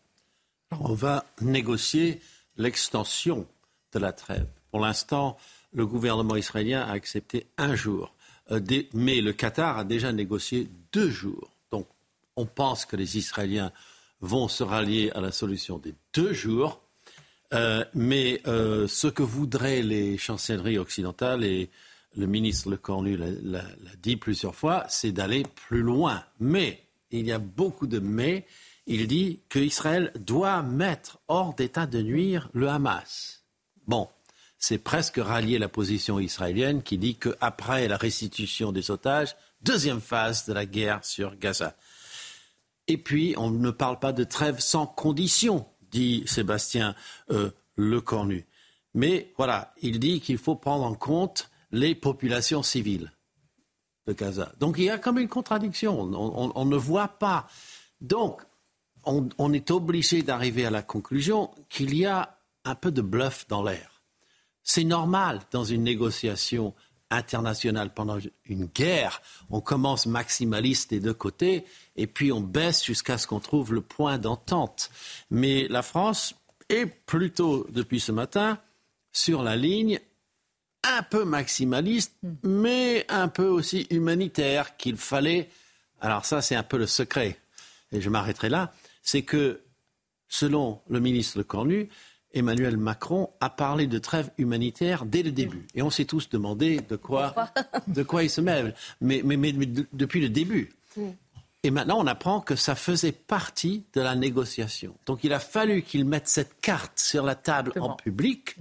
On va négocier l'extension de la trêve. Pour l'instant, le gouvernement israélien a accepté un jour. Euh, mais le Qatar a déjà négocié deux jours. Donc on pense que les Israéliens vont se rallier à la solution des deux jours. Euh, mais euh, ce que voudraient les chancelleries occidentales, et le ministre Le Cornu l'a dit plusieurs fois, c'est d'aller plus loin. Mais, il y a beaucoup de mais, il dit qu'Israël doit mettre hors d'état de nuire le Hamas. Bon, c'est presque rallier la position israélienne qui dit qu'après la restitution des otages, deuxième phase de la guerre sur Gaza. Et puis, on ne parle pas de trêve sans condition, dit Sébastien euh, Lecornu. Mais voilà, il dit qu'il faut prendre en compte les populations civiles de Gaza. Donc il y a comme une contradiction, on, ne voit pas. Donc, on est obligé d'arriver à la conclusion qu'il y a un peu de bluff dans l'air. C'est normal dans une négociation internationale pendant une guerre, on commence maximaliste des deux côtés et puis on baisse jusqu'à ce qu'on trouve le point d'entente. Mais la France est plutôt, depuis ce matin, sur la ligne un peu maximaliste, mais un peu aussi humanitaire qu'il fallait. Alors ça, c'est un peu le secret, et je m'arrêterai là. C'est que, selon le ministre Le Cornu, Emmanuel Macron a parlé de trêve humanitaire dès le début. Et on s'est tous demandé de quoi, de quoi il se mêle. Mais, mais, mais, depuis le début. Et maintenant, on apprend que ça faisait partie de la négociation. Donc, il a fallu qu'il mette cette carte sur la table en public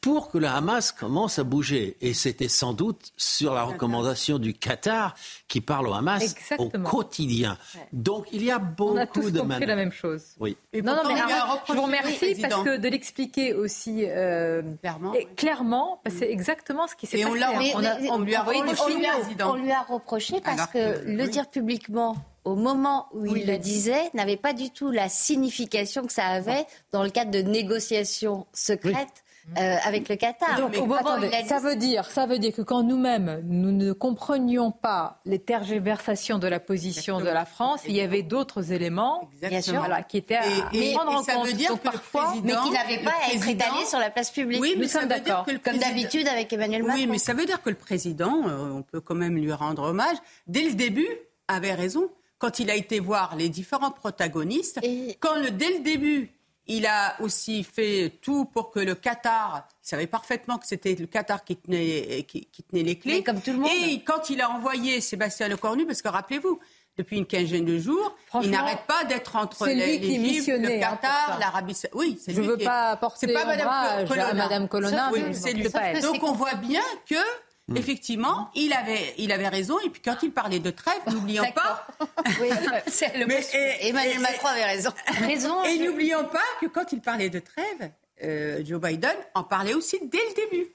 pour que le Hamas commence à bouger. Et c'était sans doute sur la recommandation du Qatar qui parle au Hamas au quotidien. Donc, il y a beaucoup on a tous de compris la même chose. Oui. non, non, mais alors, je vous remercie parce que de l'expliquer aussi euh, clairement, et clairement c'est exactement ce qui s'est passé. On, on, a, on, lui a envoyé des On lui a reproché parce que, que le dire publiquement au moment où il le disait, n'avait pas du tout la signification que ça avait dans le cadre de négociations secrètes. Euh, avec le Qatar. Donc, au moment ça veut dire, ça veut dire que quand nous-mêmes nous ne comprenions pas les tergiversations de la position de la France, il y avait d'autres éléments, bien sûr, voilà, qui étaient à, et, prendre et en ça compte. Veut dire Donc, que parfois, le mais qui n'avait pas à être étalé sur la place publique. Oui, mais nous sommes d'accord. Comme d'habitude avec Emmanuel Macron. Oui, mais ça veut dire que le président, euh, on peut quand même lui rendre hommage, dès le début, avait raison quand il a été voir les différents protagonistes, quand le, dès le début, il a aussi fait tout pour que le Qatar, il savait parfaitement que c'était le Qatar qui tenait, qui, tenait les clés. comme tout le monde. Et quand il a envoyé Sébastien Lecornu, parce que rappelez-vous, depuis une quinzaine de jours, il n'arrête pas d'être entre l'Égypte, le hein, Qatar, l'Arabie Saoudite. Oui, c'est Je ne veux pas porter pas Madame Colonna. à Madame Colonna. Oui, c'est lui. Donc on voit bien que Mm. Effectivement, il avait, il avait raison. Et puis quand il parlait de trêve, n'oublions pas. oui, le Mais, Emmanuel Macron avait raison. raison et n'oublions pas que quand il parlait de trêve, euh, Joe Biden en parlait aussi dès le début.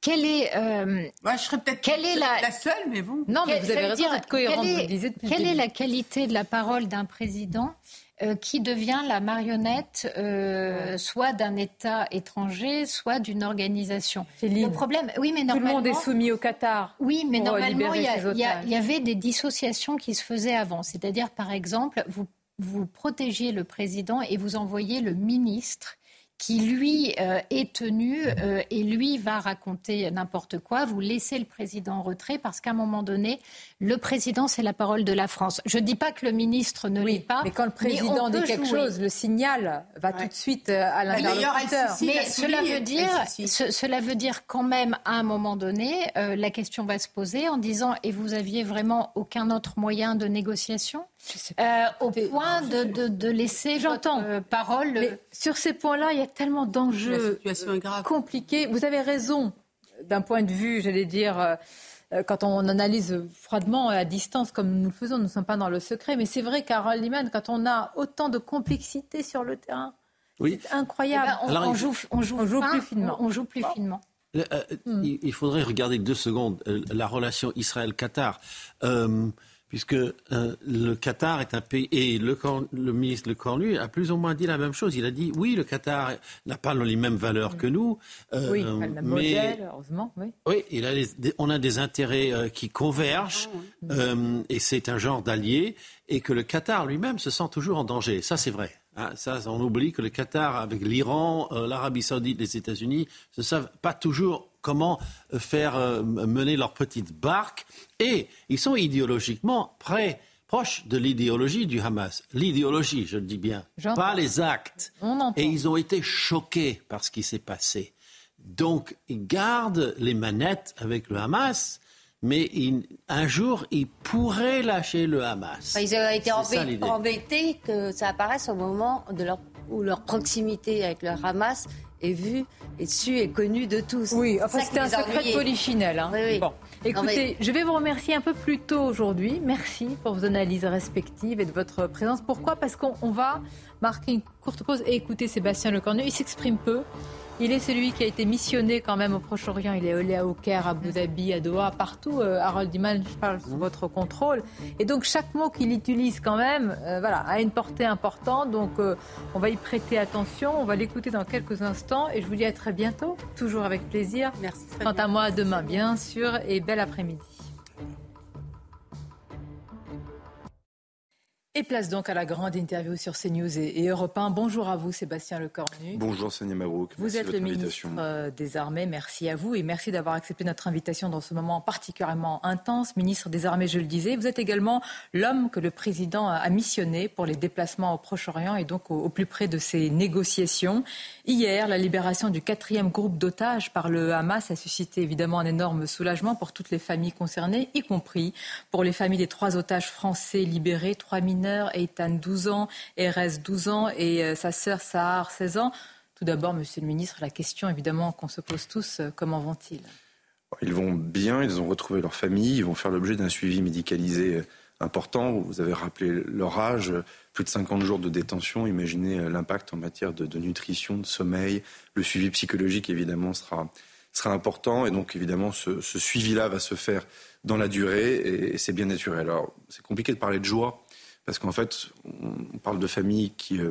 Quelle est, euh, Moi, je serais peut-être la... la... seule, mais bon. Non, mais vous avez raison d'être cohérente. Quelle, est, vous disiez depuis quelle est la qualité de la parole d'un président euh, qui devient la marionnette euh, soit d'un État étranger, soit d'une organisation. Le problème, oui, mais normalement, tout le monde est soumis au Qatar. Oui, mais normalement, il y, y, avait des dissociations qui se faisaient avant. C'est-à-dire, par exemple, vous vous protégiez le président et vous envoyez le ministre qui lui euh, est tenu euh, et lui va raconter n'importe quoi. Vous laissez le président en retrait parce qu'à un moment donné, le président, c'est la parole de la France. Je ne dis pas que le ministre ne l'est pas. Mais quand le président dit quelque chose, le signal va tout de suite euh, à l'interlocuteur. Mais cela veut, dire, cela veut dire quand même, à un moment donné, la question va se poser en disant et vous aviez vraiment aucun autre moyen de négociation? Euh, au point de, de, de laisser J'entends. votre parole. Mais sur ces points-là, il y a tellement d'enjeux compliqués. Vous avez raison d'un point de vue, j'allais dire, euh, quand on analyse froidement à distance comme nous le faisons, nous ne sommes pas dans le secret. Mais c'est vrai, Carole Liman, quand on a autant de complexité sur le terrain, c'est incroyable. Eh ben, on, joue, on, joue, on, joue, plus finement. On, joue plus finement. Euh, hmm. il, faudrait regarder deux secondes la relation Israël-Qatar puisque euh, le Qatar est un pays, et le, le ministre Le Cornu a plus ou moins dit la même chose. Il a dit, oui, le Qatar n'a pas les mêmes valeurs que nous. Euh, oui, le même modèle, heureusement. Oui, oui il a on a des intérêts euh, qui convergent, ah, et c'est un genre d'allié, et que le Qatar lui-même se sent toujours en danger. Ça, c'est vrai. Hein. ça, on oublie que le Qatar, avec l'Iran, l'Arabie saoudite, les États-Unis, ne savent pas toujours comment faire mener leur petite barque et ils sont idéologiquement prêts proches de l'idéologie du Hamas. L'idéologie, je le dis bien, pas les actes. Et ils ont été choqués par ce qui s'est passé. Donc, ils gardent les manettes avec le Hamas, mais un jour, ils pourraient lâcher le Hamas. Ils ont été embêtés que ça apparaisse au moment de leur, où leur proximité avec le Hamas est vue, est su et connue de tous. Oui, enfin, c'était un secret de polichinelle. Hein. Bon. Écoutez, je vais vous remercier un peu plus tôt aujourd'hui. Merci pour vos analyses respectives et de votre présence. Pourquoi? Parce qu'on va marquer une courte pause et écouter Sébastien Lecornu. Il s'exprime peu. Il est celui qui a été missionné quand même au Proche-Orient. Il est allé au Caire, à Abu Dhabi, à Doha, partout. Euh, Harold Diman, je parle sous votre contrôle. Et donc chaque mot qu'il utilise quand même, euh, voilà, a une portée importante. Donc euh, on va y prêter attention. On va l'écouter dans quelques instants. Et je vous dis à très bientôt, toujours avec plaisir. Merci. Quant à moi, à demain, bien sûr, et bel après-midi. Et place donc à la grande interview sur CNews et, et Europe 1. Bonjour à vous, Sébastien Lecornu. Bonjour, Sonia Mabrouk. Vous êtes le ministre euh, des Armées. Merci à vous et merci d'avoir accepté notre invitation dans ce moment particulièrement intense. Ministre des Armées, je le disais. Vous êtes également l'homme que le président a missionné pour les déplacements au Proche-Orient et donc au, au, plus près de ces négociations. Hier, la libération du quatrième groupe d'otages par le Hamas a suscité évidemment un énorme soulagement pour toutes les familles concernées, y compris pour les familles des trois otages français libérés, trois mineurs Eitan, 12 ans, Erez, 12 ans, et euh, sa sœur Sahar, 16 ans. Tout d'abord, Monsieur le Ministre, la question évidemment qu'on se pose tous, euh, comment vont-ils? Ils vont bien, ils ont retrouvé leur famille, ils vont faire l'objet d'un suivi médicalisé euh, important. Vous avez rappelé leur âge, plus de 50 jours de détention. Imaginez l'impact en matière de, nutrition, de sommeil. Le suivi psychologique, évidemment, sera, sera important. Et donc, évidemment, ce, ce suivi-là va se faire dans la durée et, et c'est bien naturel. Alors, c'est compliqué de parler de joie parce qu'en fait, on parle de familles qui euh,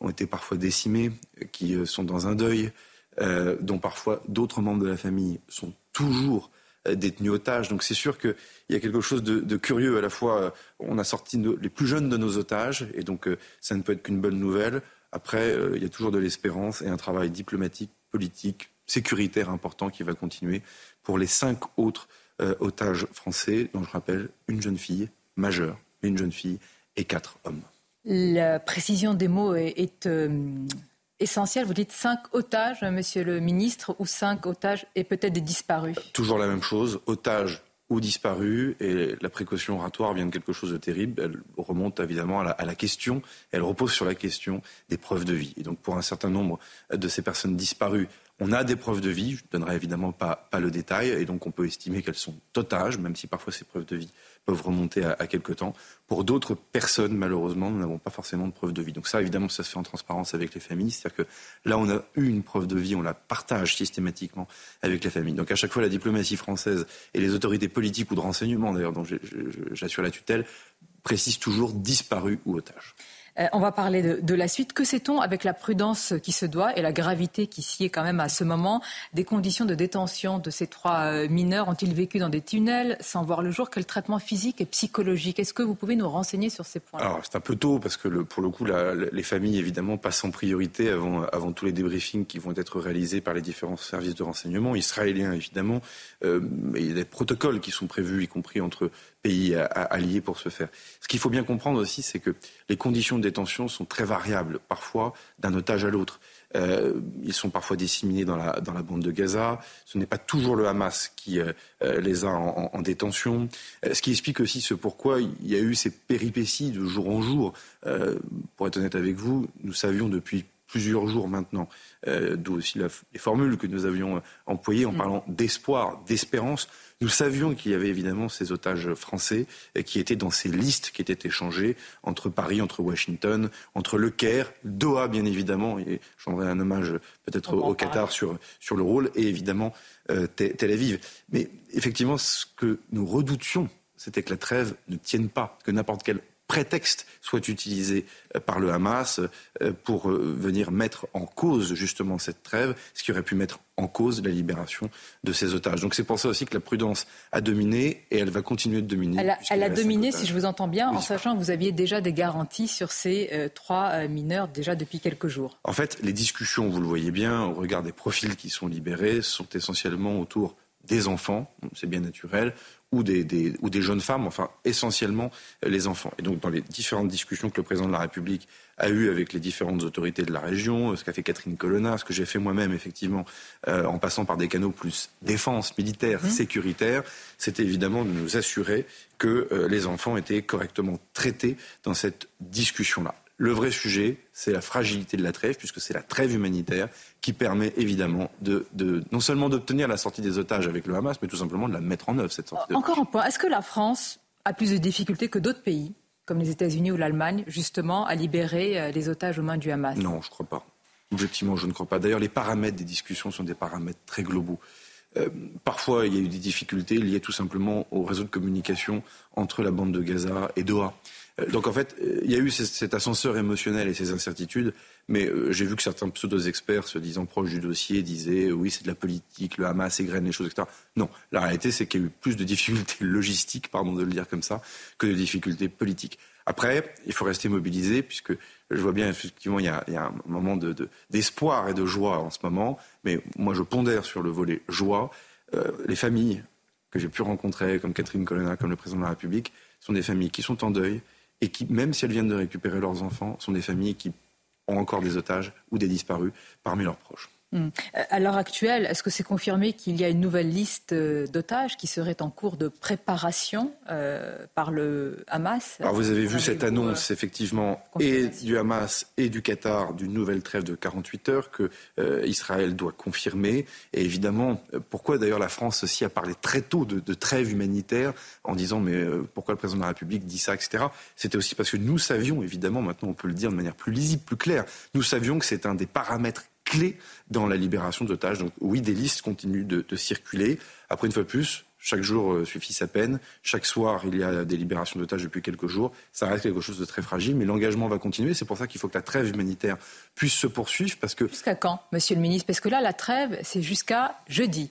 ont été parfois décimées, qui euh, sont dans un deuil, euh, dont parfois d'autres membres de la famille sont toujours détenus otages. Donc c'est sûr qu'il y a quelque chose de, curieux. À la fois, on a sorti les plus jeunes de nos otages, et donc ça ne peut être qu'une bonne nouvelle. Après, il y a toujours de l'espérance et un travail diplomatique, politique, sécuritaire important qui va continuer pour les cinq autres otages français, dont je rappelle une jeune fille majeure, une jeune fille et hommes. La précision des mots est, est euh, essentielle. Vous dites cinq otages, monsieur le ministre, ou cinq otages et peut-être des disparus Toujours la même chose, otages ou disparus. Et la précaution oratoire vient de quelque chose de terrible. Elle remonte évidemment à la, à la, question, elle repose sur la question des preuves de vie. Et donc pour un certain nombre de ces personnes disparues, on a des preuves de vie, je ne donnerai évidemment pas, pas le détail, et donc on peut estimer qu'elles sont otages, même si parfois ces preuves de vie peuvent remonter à, à quelque temps. Pour d'autres personnes, malheureusement, nous n'avons pas forcément de preuve de vie. Donc ça, évidemment, ça se fait en transparence avec les familles. C'est-à-dire que là, on a eu une preuve de vie, on la partage systématiquement avec les familles. Donc à chaque fois, la diplomatie française et les autorités politiques ou de renseignement, d'ailleurs, dont j'assure la tutelle, précisent toujours disparu ou otage. Euh, on va parler de, la suite. Que sait-on avec la prudence qui se doit et la gravité qui s'y est quand même à ce moment? Des conditions de détention de ces trois euh, mineurs Ont-ils vécu dans des tunnels sans voir le jour? Quel traitement physique et psychologique? Est-ce que vous pouvez nous renseigner sur ces points c'est un peu tôt parce que pour le coup les familles évidemment passent en priorité avant, avant tous les débriefings qui vont être réalisés par les différents services de renseignement israéliens évidemment. Euh, il y a des protocoles qui sont prévus y compris entre pays alliés pour se faire. Ce qu'il faut bien comprendre aussi, c'est que les conditions de détention sont très variables, parfois d'un otage à l'autre. Euh, ils sont parfois disséminés dans la, dans la bande de Gaza. Ce n'est pas toujours le Hamas qui euh, les a en, en détention. Euh, ce qui explique aussi ce pourquoi il y a eu ces péripéties de jour en jour. Euh, pour être honnête avec vous, nous savions depuis plusieurs jours maintenant, euh, d'où aussi la, les formules que nous avions employées en parlant d'espoir, d'espérance. Nous savions qu'il y avait évidemment ces otages français qui étaient dans ces listes qui étaient échangées entre Paris, entre Washington, entre Le Caire, Doha bien évidemment, et j'en un hommage peut-être au, au Qatar sur, sur le rôle, et évidemment euh, Tel Aviv. Mais effectivement, ce que nous redoutions, c'était que la trêve ne tienne pas, que n'importe quel prétexte soit utilisé par le Hamas pour venir mettre en cause justement cette trêve, ce qui aurait pu mettre en cause la libération de ces otages. Donc c'est pour ça aussi que la prudence a dominé et elle va continuer de dominer. Elle a, elle a dominé, si je vous entends bien, oui, en sachant que vous aviez déjà des garanties sur ces euh, trois euh, mineurs déjà depuis quelques jours. En fait, les discussions, vous le voyez bien, au regard des profils qui sont libérés, sont essentiellement autour des enfants, c'est bien naturel, ou des, des, ou des jeunes femmes, enfin essentiellement les enfants. Et donc dans les différentes discussions que le président de la République a eues avec les différentes autorités de la région, ce qu'a fait Catherine Colonna, ce que j'ai fait moi-même effectivement, euh, en passant par des canaux plus défense, militaire, mmh. sécuritaire, c'était évidemment de nous assurer que euh, les enfants étaient correctement traités dans cette discussion-là. Le vrai sujet, c'est la fragilité de la trêve, puisque c'est la trêve humanitaire qui permet évidemment de, de non seulement d'obtenir la sortie des otages avec le Hamas, mais tout simplement de la mettre en œuvre, cette sortie. Encore un point. Est-ce que la France a plus de difficultés que d'autres pays, comme les États-Unis ou l'Allemagne, justement, à libérer les otages aux mains du Hamas? Non, je ne crois pas. Objectivement, je ne crois pas. D'ailleurs, les paramètres des discussions sont des paramètres très globaux. Euh, parfois, il y a eu des difficultés liées tout simplement au réseau de communication entre la bande de Gaza et Doha. Euh, donc en fait, euh, il y a eu cet ascenseur émotionnel et ces incertitudes, mais j'ai vu que certains pseudo-experts se disant proches du dossier disaient oui, c'est de la politique, le Hamas égrène les choses, etc. Non, la réalité, c'est qu'il y a eu plus de difficultés logistiques, pardon de le dire comme ça, que de difficultés politiques. Après, il faut rester mobilisé, puisque je vois bien, effectivement, il y a, un moment d'espoir et de joie en ce moment. Mais moi, je pondère sur le volet joie. Euh, les familles que j'ai pu rencontrer, comme Catherine Colonna, comme le président de la République, sont des familles qui sont en deuil et qui, même si elles viennent de récupérer leurs enfants, sont des familles qui ont encore des otages ou des disparus parmi leurs proches. Hmm. À l'heure actuelle, est-ce que c'est confirmé qu'il y a une nouvelle liste euh, d'otages qui serait en cours de préparation euh, par le Hamas? Alors vous avez vu cette annonce, effectivement, et du Hamas et du Qatar d'une nouvelle trêve de 48 heures que euh, Israël doit confirmer. Et évidemment, pourquoi d'ailleurs la France aussi a parlé très tôt de, de trêve humanitaire en disant mais pourquoi le président de la République dit ça, etc. C'était aussi parce que nous savions, évidemment, maintenant on peut le dire de manière plus lisible, plus claire, nous savions que c'est un des paramètres clé dans la libération d'otages. Donc oui, des listes continuent de, circuler. Après, une fois de plus, chaque jour euh, suffit sa peine. Chaque soir, il y a des libérations d'otages depuis quelques jours. Ça reste quelque chose de très fragile, mais l'engagement va continuer. C'est pour ça qu'il faut que la trêve humanitaire puisse se poursuivre. Parce que... Jusqu'à quand, Monsieur le Ministre? Parce que là, la trêve, c'est jusqu'à jeudi.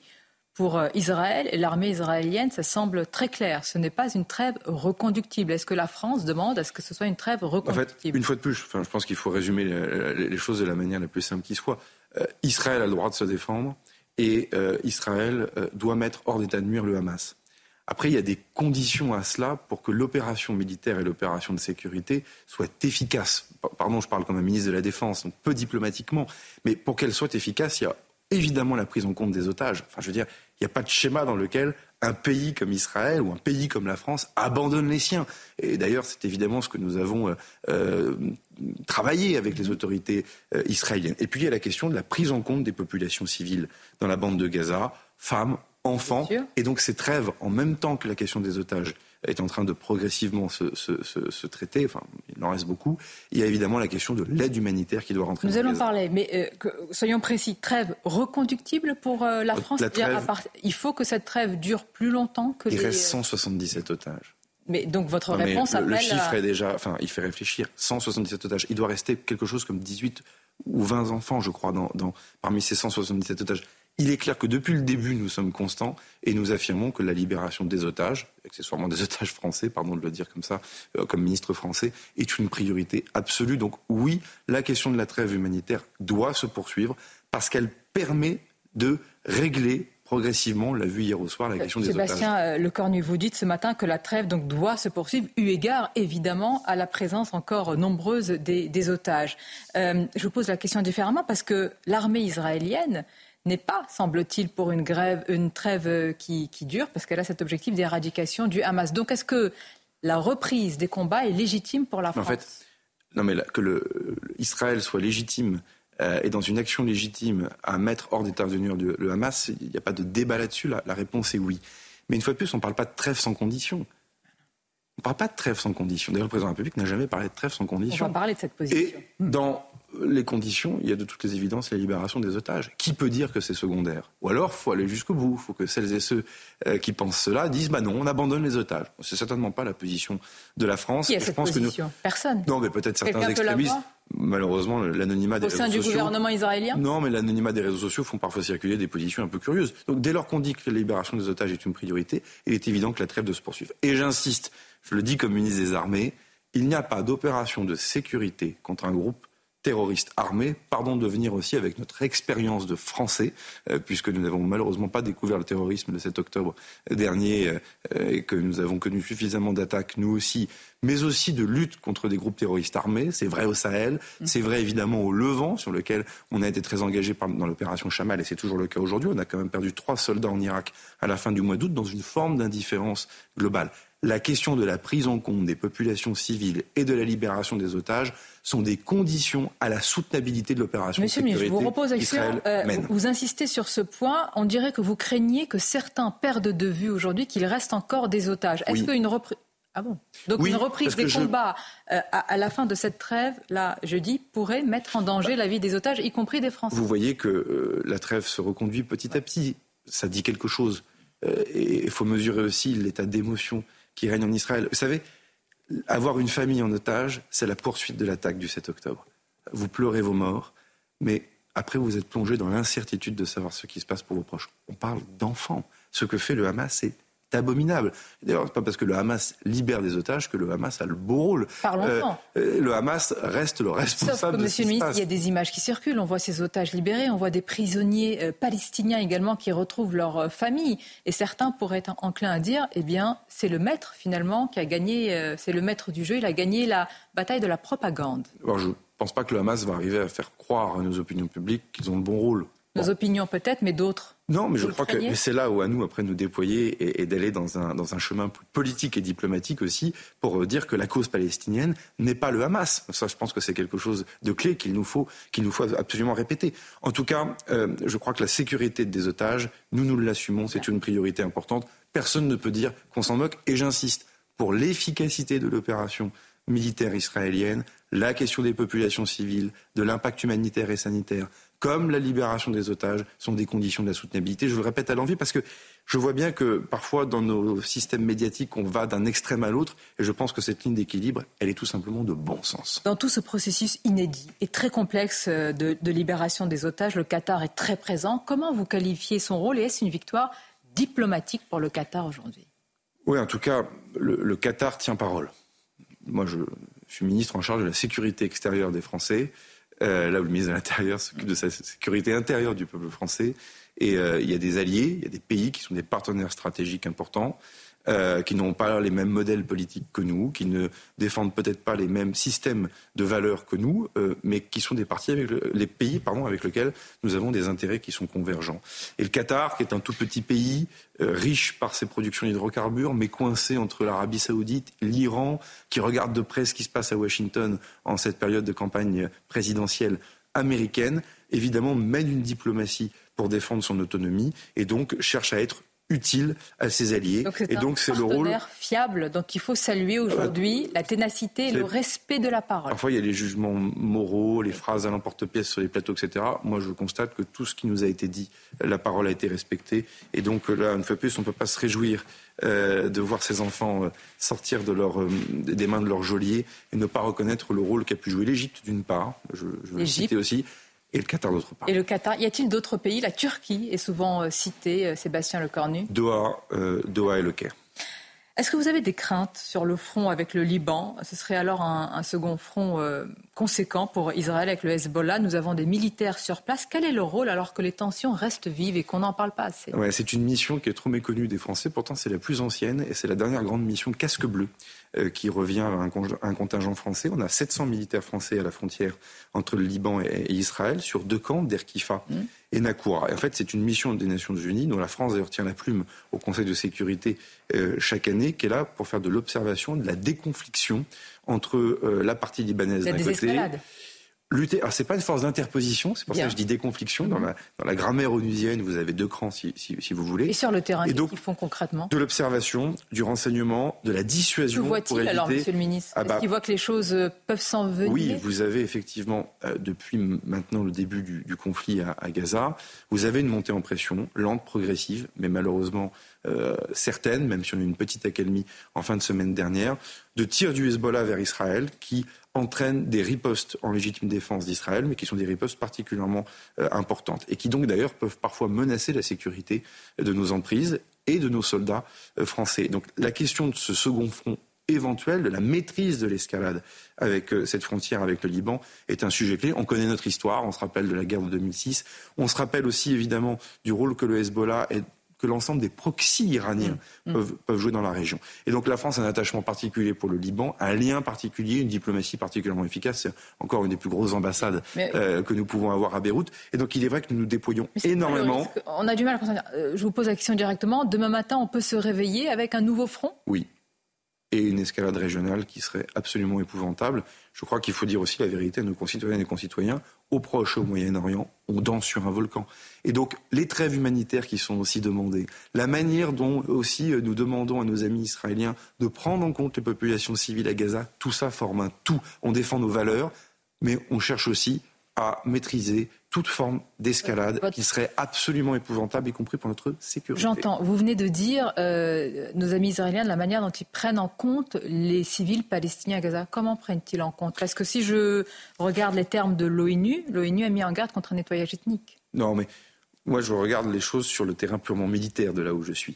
Pour euh, Israël et l'armée israélienne, ça semble très clair. Ce n'est pas une trêve reconductible. Est-ce que la France demande à ce que ce soit une trêve reconductible En fait, une fois de plus, je pense qu'il faut résumer les choses de la manière la plus simple qui soit. Euh, Israël a le droit de se défendre et euh, Israël doit mettre hors d'état de nuire le Hamas. Après, il y a des conditions à cela pour que l'opération militaire et l'opération de sécurité soient efficaces. Pardon, je parle comme un ministre de la Défense, donc peu diplomatiquement, mais pour qu'elles soient efficaces, il y a évidemment la prise en compte des otages. Enfin, je veux dire, il n'y a pas de schéma dans lequel un pays comme Israël ou un pays comme la France abandonne les siens. Et d'ailleurs, c'est évidemment ce que nous avons euh, euh, travaillé avec les autorités euh, israéliennes. Et puis, il y a la question de la prise en compte des populations civiles dans la bande de Gaza, femmes, enfants. Et donc, ces trêves, en même temps que la question des otages, est en train de progressivement se, traiter. Enfin, il en reste beaucoup. Il y a évidemment la question de l'aide humanitaire qui doit rentrer. Nous allons parler, mais euh, soyons précis. Trêve reconductible pour euh, la France. Il faut que cette trêve dure plus longtemps que. Il reste 177 otages. Mais donc votre réponse le, Le chiffre est déjà, enfin, il fait réfléchir. 177 otages. Il doit rester quelque chose comme 18 ou 20 enfants, je crois, dans, parmi ces 177 otages. Il est clair que depuis le début, nous sommes constants et nous affirmons que la libération des otages, accessoirement des otages français, pardon de le dire comme ça, euh, comme ministre français, est une priorité absolue. Donc oui, la question de la trêve humanitaire doit se poursuivre parce qu'elle permet de régler progressivement, on l'a vu hier au soir, la euh, question des otages. Sébastien euh, Lecornu, vous dites ce matin que la trêve donc, doit se poursuivre, eu égard évidemment à la présence encore nombreuse des, otages. je vous pose la question différemment parce que l'armée israélienne n'est pas, semble-t-il, pour une, grève, une trêve euh, qui, dure, parce qu'elle a cet objectif d'éradication du Hamas. Donc est-ce que la reprise des combats est légitime pour la France En fait, non mais que le, Israël soit légitime euh, et dans une action légitime à mettre hors d'état de nuire le Hamas, il n'y a pas de débat là-dessus. La, la, réponse est oui. Mais une fois de plus, on ne parle pas de trêve sans condition. On ne parle pas de trêve sans condition. D'ailleurs, le président de la République n'a jamais parlé de trêve sans condition. On va parler de cette position. Et dans les conditions, il y a de toutes les évidences la libération des otages. Qui peut dire que c'est secondaire? Ou alors, faut aller jusqu'au bout. Il faut que celles et ceux euh, qui pensent cela disent bah non, on abandonne les otages. C'est certainement pas la position de la France. Qui a cette pense position? Que Personne. Non, mais peut-être certains extrémistes. Malheureusement, l'anonymat des réseaux sociaux. Au sein du gouvernement israélien? Non, mais l'anonymat des réseaux sociaux font parfois circuler des positions un peu curieuses. Donc, dès lors qu'on dit que la libération des otages est une priorité, il est évident que la trêve doit se poursuivre. Et j'insiste, je le dis comme ministre des Armées, il n'y a pas d'opération de sécurité contre un groupe terroristes armés, pardon de venir aussi avec notre expérience de Français, euh, puisque nous n'avons malheureusement pas découvert le terrorisme le 7 octobre dernier euh, et que nous avons connu suffisamment d'attaques, nous aussi, mais aussi de lutte contre des groupes terroristes armés. C'est vrai au Sahel, c'est vrai évidemment au Levant, sur lequel on a été très engagé dans l'opération Chamal, et c'est toujours le cas aujourd'hui. On a quand même perdu trois soldats en Irak à la fin du mois d'août dans une forme d'indifférence globale la question de la prise en compte des populations civiles et de la libération des otages sont des conditions à la soutenabilité de l'opération. Monsieur le je vous repose question. Euh, vous insistez sur ce point. On dirait que vous craignez que certains perdent de vue aujourd'hui qu'il reste encore des otages. Est-ce qu'une reprise Ah bon? Donc une reprise des combats euh, à, la fin de cette trêve, là, jeudi, pourrait mettre en danger la vie des otages, y compris des Français. Vous voyez que euh, la trêve se reconduit petit à petit. Ça dit quelque chose. Et il faut mesurer aussi l'état d'émotion qui règne en Israël. Vous savez, avoir une famille en otage, c'est la poursuite de l'attaque du 7 octobre. Vous pleurez vos morts, mais après vous êtes plongé dans l'incertitude de savoir ce qui se passe pour vos proches. On parle d'enfants. Ce que fait le Hamas, c'est abominable. D'ailleurs, pas parce que le Hamas libère des otages que le Hamas a le beau rôle. Euh, euh, le Hamas reste le responsable. Sauf Monsieur le ministre, il y a des images qui circulent. On voit ces otages libérés, on voit des prisonniers euh, palestiniens également qui retrouvent leur famille. Et certains pourraient être enclins à dire, eh bien, c'est le maître finalement qui a gagné, c'est le maître du jeu, il a gagné la bataille de la propagande. Alors, je ne pense pas que le Hamas va arriver à faire croire à nos opinions publiques qu'ils ont le bon rôle. Nos opinions peut-être, mais d'autres. Non, mais je crois que c'est là où à nous, après, nous déployer et, d'aller dans un, dans un chemin politique et diplomatique aussi pour euh, dire que la cause palestinienne n'est pas le Hamas. Ça, je pense que c'est quelque chose de clé qu'il nous faut, qu'il nous faut absolument répéter. En tout cas, euh, je crois que la sécurité des otages, nous, nous l'assumons, c'est une priorité importante. Personne ne peut dire qu'on s'en moque. Et j'insiste, pour l'efficacité de l'opération militaire israélienne, la question des populations civiles, de l'impact humanitaire et sanitaire, comme la libération des otages, sont des conditions de la soutenabilité. Je le répète à l'envie parce que je vois bien que parfois dans nos systèmes médiatiques, on va d'un extrême à l'autre et je pense que cette ligne d'équilibre, elle est tout simplement de bon sens. Dans tout ce processus inédit et très complexe euh, de, libération des otages, le Qatar est très présent. Comment vous qualifiez son rôle et est-ce une victoire diplomatique pour le Qatar aujourd'hui? Oui, en tout cas, le, Qatar tient parole. Moi, je suis ministre en charge de la sécurité extérieure des Français. Euh, là où le ministre de l'Intérieur s'occupe de sa sécurité intérieure du peuple français. Et euh, il y a des alliés, il y a des pays qui sont des partenaires stratégiques importants. Euh, qui n'ont pas les mêmes modèles politiques que nous, qui ne défendent peut-être pas les mêmes systèmes de valeurs que nous, euh, mais qui sont des parties avec les pays pardon, avec lesquels nous avons des intérêts qui sont convergents. Et le Qatar, qui est un tout petit pays, euh, riche par ses productions d'hydrocarbures, mais coincé entre l'Arabie saoudite, l'Iran, qui regarde de près ce qui se passe à Washington en cette période de campagne présidentielle américaine, évidemment mène une diplomatie pour défendre son autonomie et donc cherche à être utile à ses alliés. et donc c'est le rôle fiable. Donc il faut saluer aujourd'hui la ténacité et le respect de la parole. Parfois il y a les jugements moraux, les phrases à l'emporte-pièce sur les plateaux, etc. Moi je constate que tout ce qui nous a été dit, la parole a été respectée. Et donc là, une fois plus, on ne peut pas se réjouir euh, de voir ces enfants euh, sortir de leur, euh, des mains de leurs geôliers et ne pas reconnaître le rôle qu'a pu jouer l'Égypte d'une part, je, je veux le citer aussi, et le Qatar d'autre part. Et le Qatar, y a-t-il d'autres pays? La Turquie est souvent euh, citée, euh, Sébastien Lecornu. Doha, euh, Doha et le Caire. Est-ce que vous avez des craintes sur le front avec le Liban? Ce serait alors un, second front conséquent pour Israël avec le Hezbollah. Nous avons des militaires sur place. Quel est leur rôle alors que les tensions restent vives et qu'on n'en parle pas assez? Ouais, C'est une mission qui est trop méconnue des Français. Pourtant, c'est la plus ancienne et c'est la dernière grande mission casque bleu qui revient à un, contingent français. On a 700 militaires français à la frontière entre le Liban et, Israël sur deux camps, d'Erkifa mmh. et Nakoura. Et en fait, c'est une mission des Nations Unies dont la France d'ailleurs tient la plume au Conseil de sécurité euh, chaque année, qui est là pour faire de l'observation, de la déconfliction entre euh, la partie libanaise d'un côté lutter. Alors, c'est pas une force d'interposition, c'est pour ça que je dis déconfliction. Dans, la, dans la grammaire onusienne, vous avez deux crans, si, si, si vous voulez. Et sur le terrain, qu'est-ce qu'ils font concrètement De l'observation, du renseignement, de la dissuasion. Que voit-il alors, monsieur le ministre ah Est-ce bah qu'il voit que les choses euh, peuvent s'envenimer Oui, vous avez effectivement, euh, depuis maintenant le début du, du conflit à, à, Gaza, vous avez une montée en pression, lente, progressive, mais malheureusement euh, certaine, même si on a eu une petite accalmie en fin de semaine dernière, de tirs du Hezbollah vers Israël qui entraînent des ripostes en légitime défense d'Israël, mais qui sont des ripostes particulièrement euh, importantes et qui donc d'ailleurs peuvent parfois menacer la sécurité de nos emprises et de nos soldats euh, français. Donc la question de ce second front éventuel, de la maîtrise de l'escalade avec euh, cette frontière avec le Liban est un sujet clé. On connaît notre histoire, on se rappelle de la guerre de 2006, on se rappelle aussi évidemment du rôle que le Hezbollah est que l'ensemble des proxys iraniens mmh. Mmh. Peuvent, peuvent, jouer dans la région. Et donc la France a un attachement particulier pour le Liban, un lien particulier, une diplomatie particulièrement efficace. C'est encore une des plus grosses ambassades euh, que nous pouvons avoir à Beyrouth. Et donc il est vrai que nous nous déployons énormément. On a du mal à comprendre. Euh, je vous pose la question directement. Demain matin, on peut se réveiller avec un nouveau front? Oui. Et une escalade régionale qui serait absolument épouvantable. Je crois qu'il faut dire aussi la vérité à nos concitoyennes et concitoyens. Au Proche et au Moyen-Orient, on danse sur un volcan. Et donc, les trêves humanitaires qui sont aussi demandées, la manière dont aussi euh, nous demandons à nos amis israéliens de prendre en compte les populations civiles à Gaza, tout ça forme un tout. On défend nos valeurs, mais on cherche aussi à maîtriser toute forme d'escalade qui serait absolument épouvantable, y compris pour notre sécurité. J'entends. Vous venez de dire, euh, nos amis israéliens, de la manière dont ils prennent en compte les civils palestiniens à Gaza. Comment prennent-ils en compte? Parce que si je regarde les termes de l'ONU, l'ONU a mis en garde contre un nettoyage ethnique. Non, mais moi, je regarde les choses sur le terrain purement militaire de là où je suis.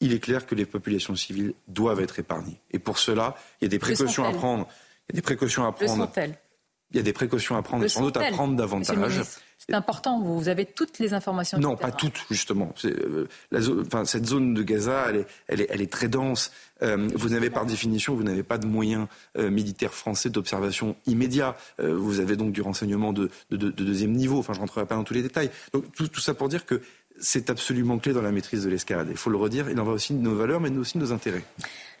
Il est clair que les populations civiles doivent être épargnées. Et pour cela, il y a des précautions à prendre. Il y a des précautions à prendre. Il y a des précautions à prendre, sans doute à prendre davantage. C'est important, vous avez toutes les informations. Non, pas toutes, justement. Euh, enfin, cette zone de Gaza, elle est, elle est, elle est très dense. Euh, vous n'avez par définition, vous n'avez pas de moyens euh, militaires français d'observation immédiat. vous avez donc du renseignement de, de, de, deuxième niveau. Enfin, je ne rentrerai pas dans tous les détails. Donc tout, tout ça pour dire que c'est absolument clé dans la maîtrise de l'escalade. Il faut le redire, il en va aussi de nos valeurs, mais aussi de nos intérêts.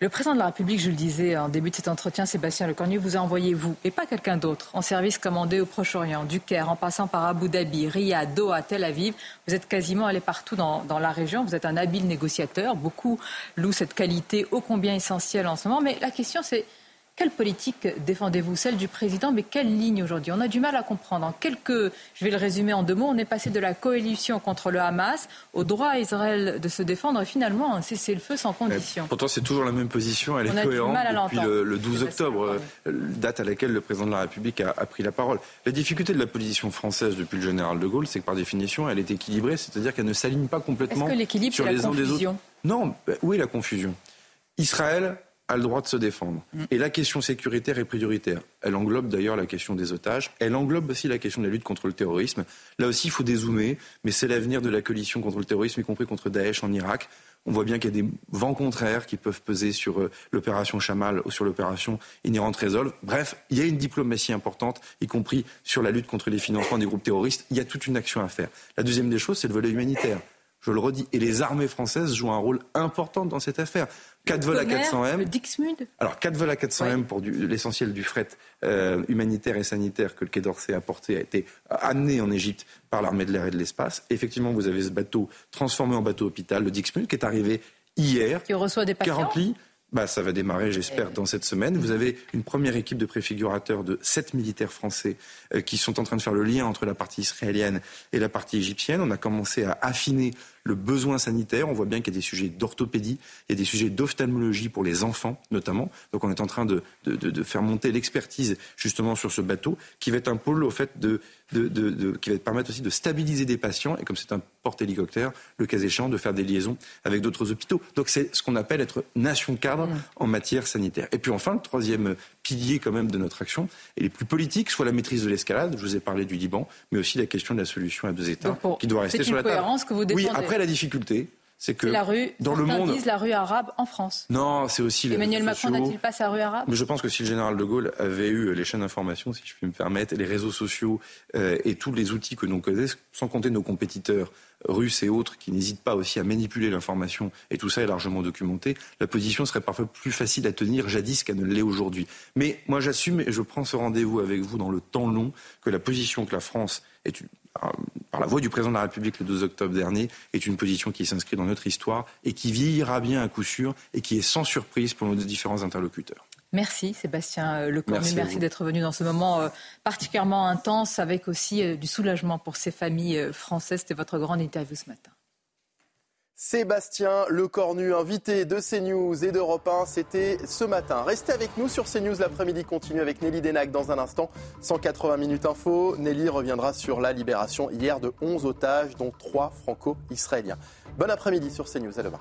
Le président de la République, je le disais en début de cet entretien, Sébastien Lecornu, vous a envoyé, vous, et pas quelqu'un d'autre, en service commandé au Proche-Orient, du Caire, en passant par Abu Dhabi, Riyad, Doha, Tel Aviv. Vous êtes quasiment allé partout dans, dans la région. Vous êtes un habile négociateur. Beaucoup louent cette qualité ô combien essentielle en ce moment. Mais la question, c'est quelle politique défendez-vous Celle du président, mais quelle ligne aujourd'hui? On a du mal à comprendre. En quelques, je vais le résumer en deux mots, on est passé de la coalition contre le Hamas au droit à Israël de se défendre et finalement un cessez-le-feu sans condition. pourtant, c'est toujours la même position, elle est cohérente depuis le, 12 octobre, euh, date à laquelle le président de la République a, pris la parole. La difficulté de la position française depuis le général de Gaulle, c'est que par définition, elle est équilibrée, c'est-à-dire qu'elle ne s'aligne pas complètement sur les uns des autres? Non, bah, oui, la confusion? Israël a le droit de se défendre. Mm. Et la question sécuritaire est prioritaire. Elle englobe d'ailleurs la question des otages. Elle englobe aussi la question de la lutte contre le terrorisme. Là aussi, il faut dézoomer, mais c'est l'avenir de la coalition contre le terrorisme, y compris contre Daesh en Irak. On voit bien qu'il y a des vents contraires qui peuvent peser sur euh, l'opération Chamal ou sur l'opération Inherent Resolve. Bref, il y a une diplomatie importante, y compris sur la lutte contre les financements des groupes terroristes. Il y a toute une action à faire. La deuxième des choses, c'est le volet humanitaire je le redis. Et les armées françaises jouent un rôle important dans cette affaire. 4 vols à 400M. Le Dixmude Alors, 4 vols à 400M pour l'essentiel du fret euh, humanitaire et sanitaire que le Quai d'Orsay a porté a été amené en Égypte par l'armée de l'air et de l'espace. Effectivement, vous avez ce bateau transformé en bateau hôpital, le Dixmude, qui est arrivé hier. Qui reçoit des patients. 40 lits. Bah, ça va démarrer, j'espère, dans cette semaine. Vous avez une première équipe de préfigurateurs de sept militaires français euh, qui sont en train de faire le lien entre la partie israélienne et la partie égyptienne. On a commencé à affiner le besoin sanitaire. On voit bien qu'il y a des sujets d'orthopédie, il y a des sujets d'ophtalmologie pour les enfants notamment. Donc on est en train de, de, de faire monter l'expertise justement sur ce bateau qui va être un pôle au fait de, qui va permettre aussi de stabiliser des patients et comme c'est un porte-hélicoptère, le cas échéant, de faire des liaisons avec d'autres hôpitaux. Donc c'est ce qu'on appelle être nation cadre mmh. en matière sanitaire. Et puis enfin, le troisième pilier quand même de notre action, et les plus politiques, soit la maîtrise de l'escalade, je vous ai parlé du Liban, mais aussi la question de la solution à deux États qui doit rester sur la table. Que vous défendez. oui, après la difficulté, c'est que la rue, dans le monde, disent la rue arabe en France. Non, c'est aussi Emmanuel Macron n'a-t-il pas sa rue arabe? Mais je pense que si le général de Gaulle avait eu les chaînes d'information, si je puis me permettre, les réseaux sociaux euh, et tous les outils que nous connaissons, sans compter nos compétiteurs russes et autres qui n'hésitent pas aussi à manipuler l'information, et tout ça est largement documenté, la position serait parfois plus facile à tenir jadis qu'elle ne l'est aujourd'hui. Mais moi j'assume et je prends ce rendez-vous avec vous dans le temps long que la position que la France est par la voix du président de la République le 2 octobre dernier, est une position qui s'inscrit dans notre histoire et qui vieillira bien à coup sûr et qui est sans surprise pour nos différents interlocuteurs. Merci Sébastien Lecornu, merci, merci d'être venu dans ce moment euh, particulièrement intense avec aussi euh, du soulagement pour ces familles euh, françaises. C'était votre grande interview ce matin. Sébastien Lecornu, invité de CNews et d'Europe 1, c'était ce matin. Restez avec nous sur CNews, l'après-midi continue avec Nelly Denac dans un instant. 180 minutes info, Nelly reviendra sur la libération hier de 11 otages, dont 3 franco-israéliens. Bon après-midi sur CNews, à demain.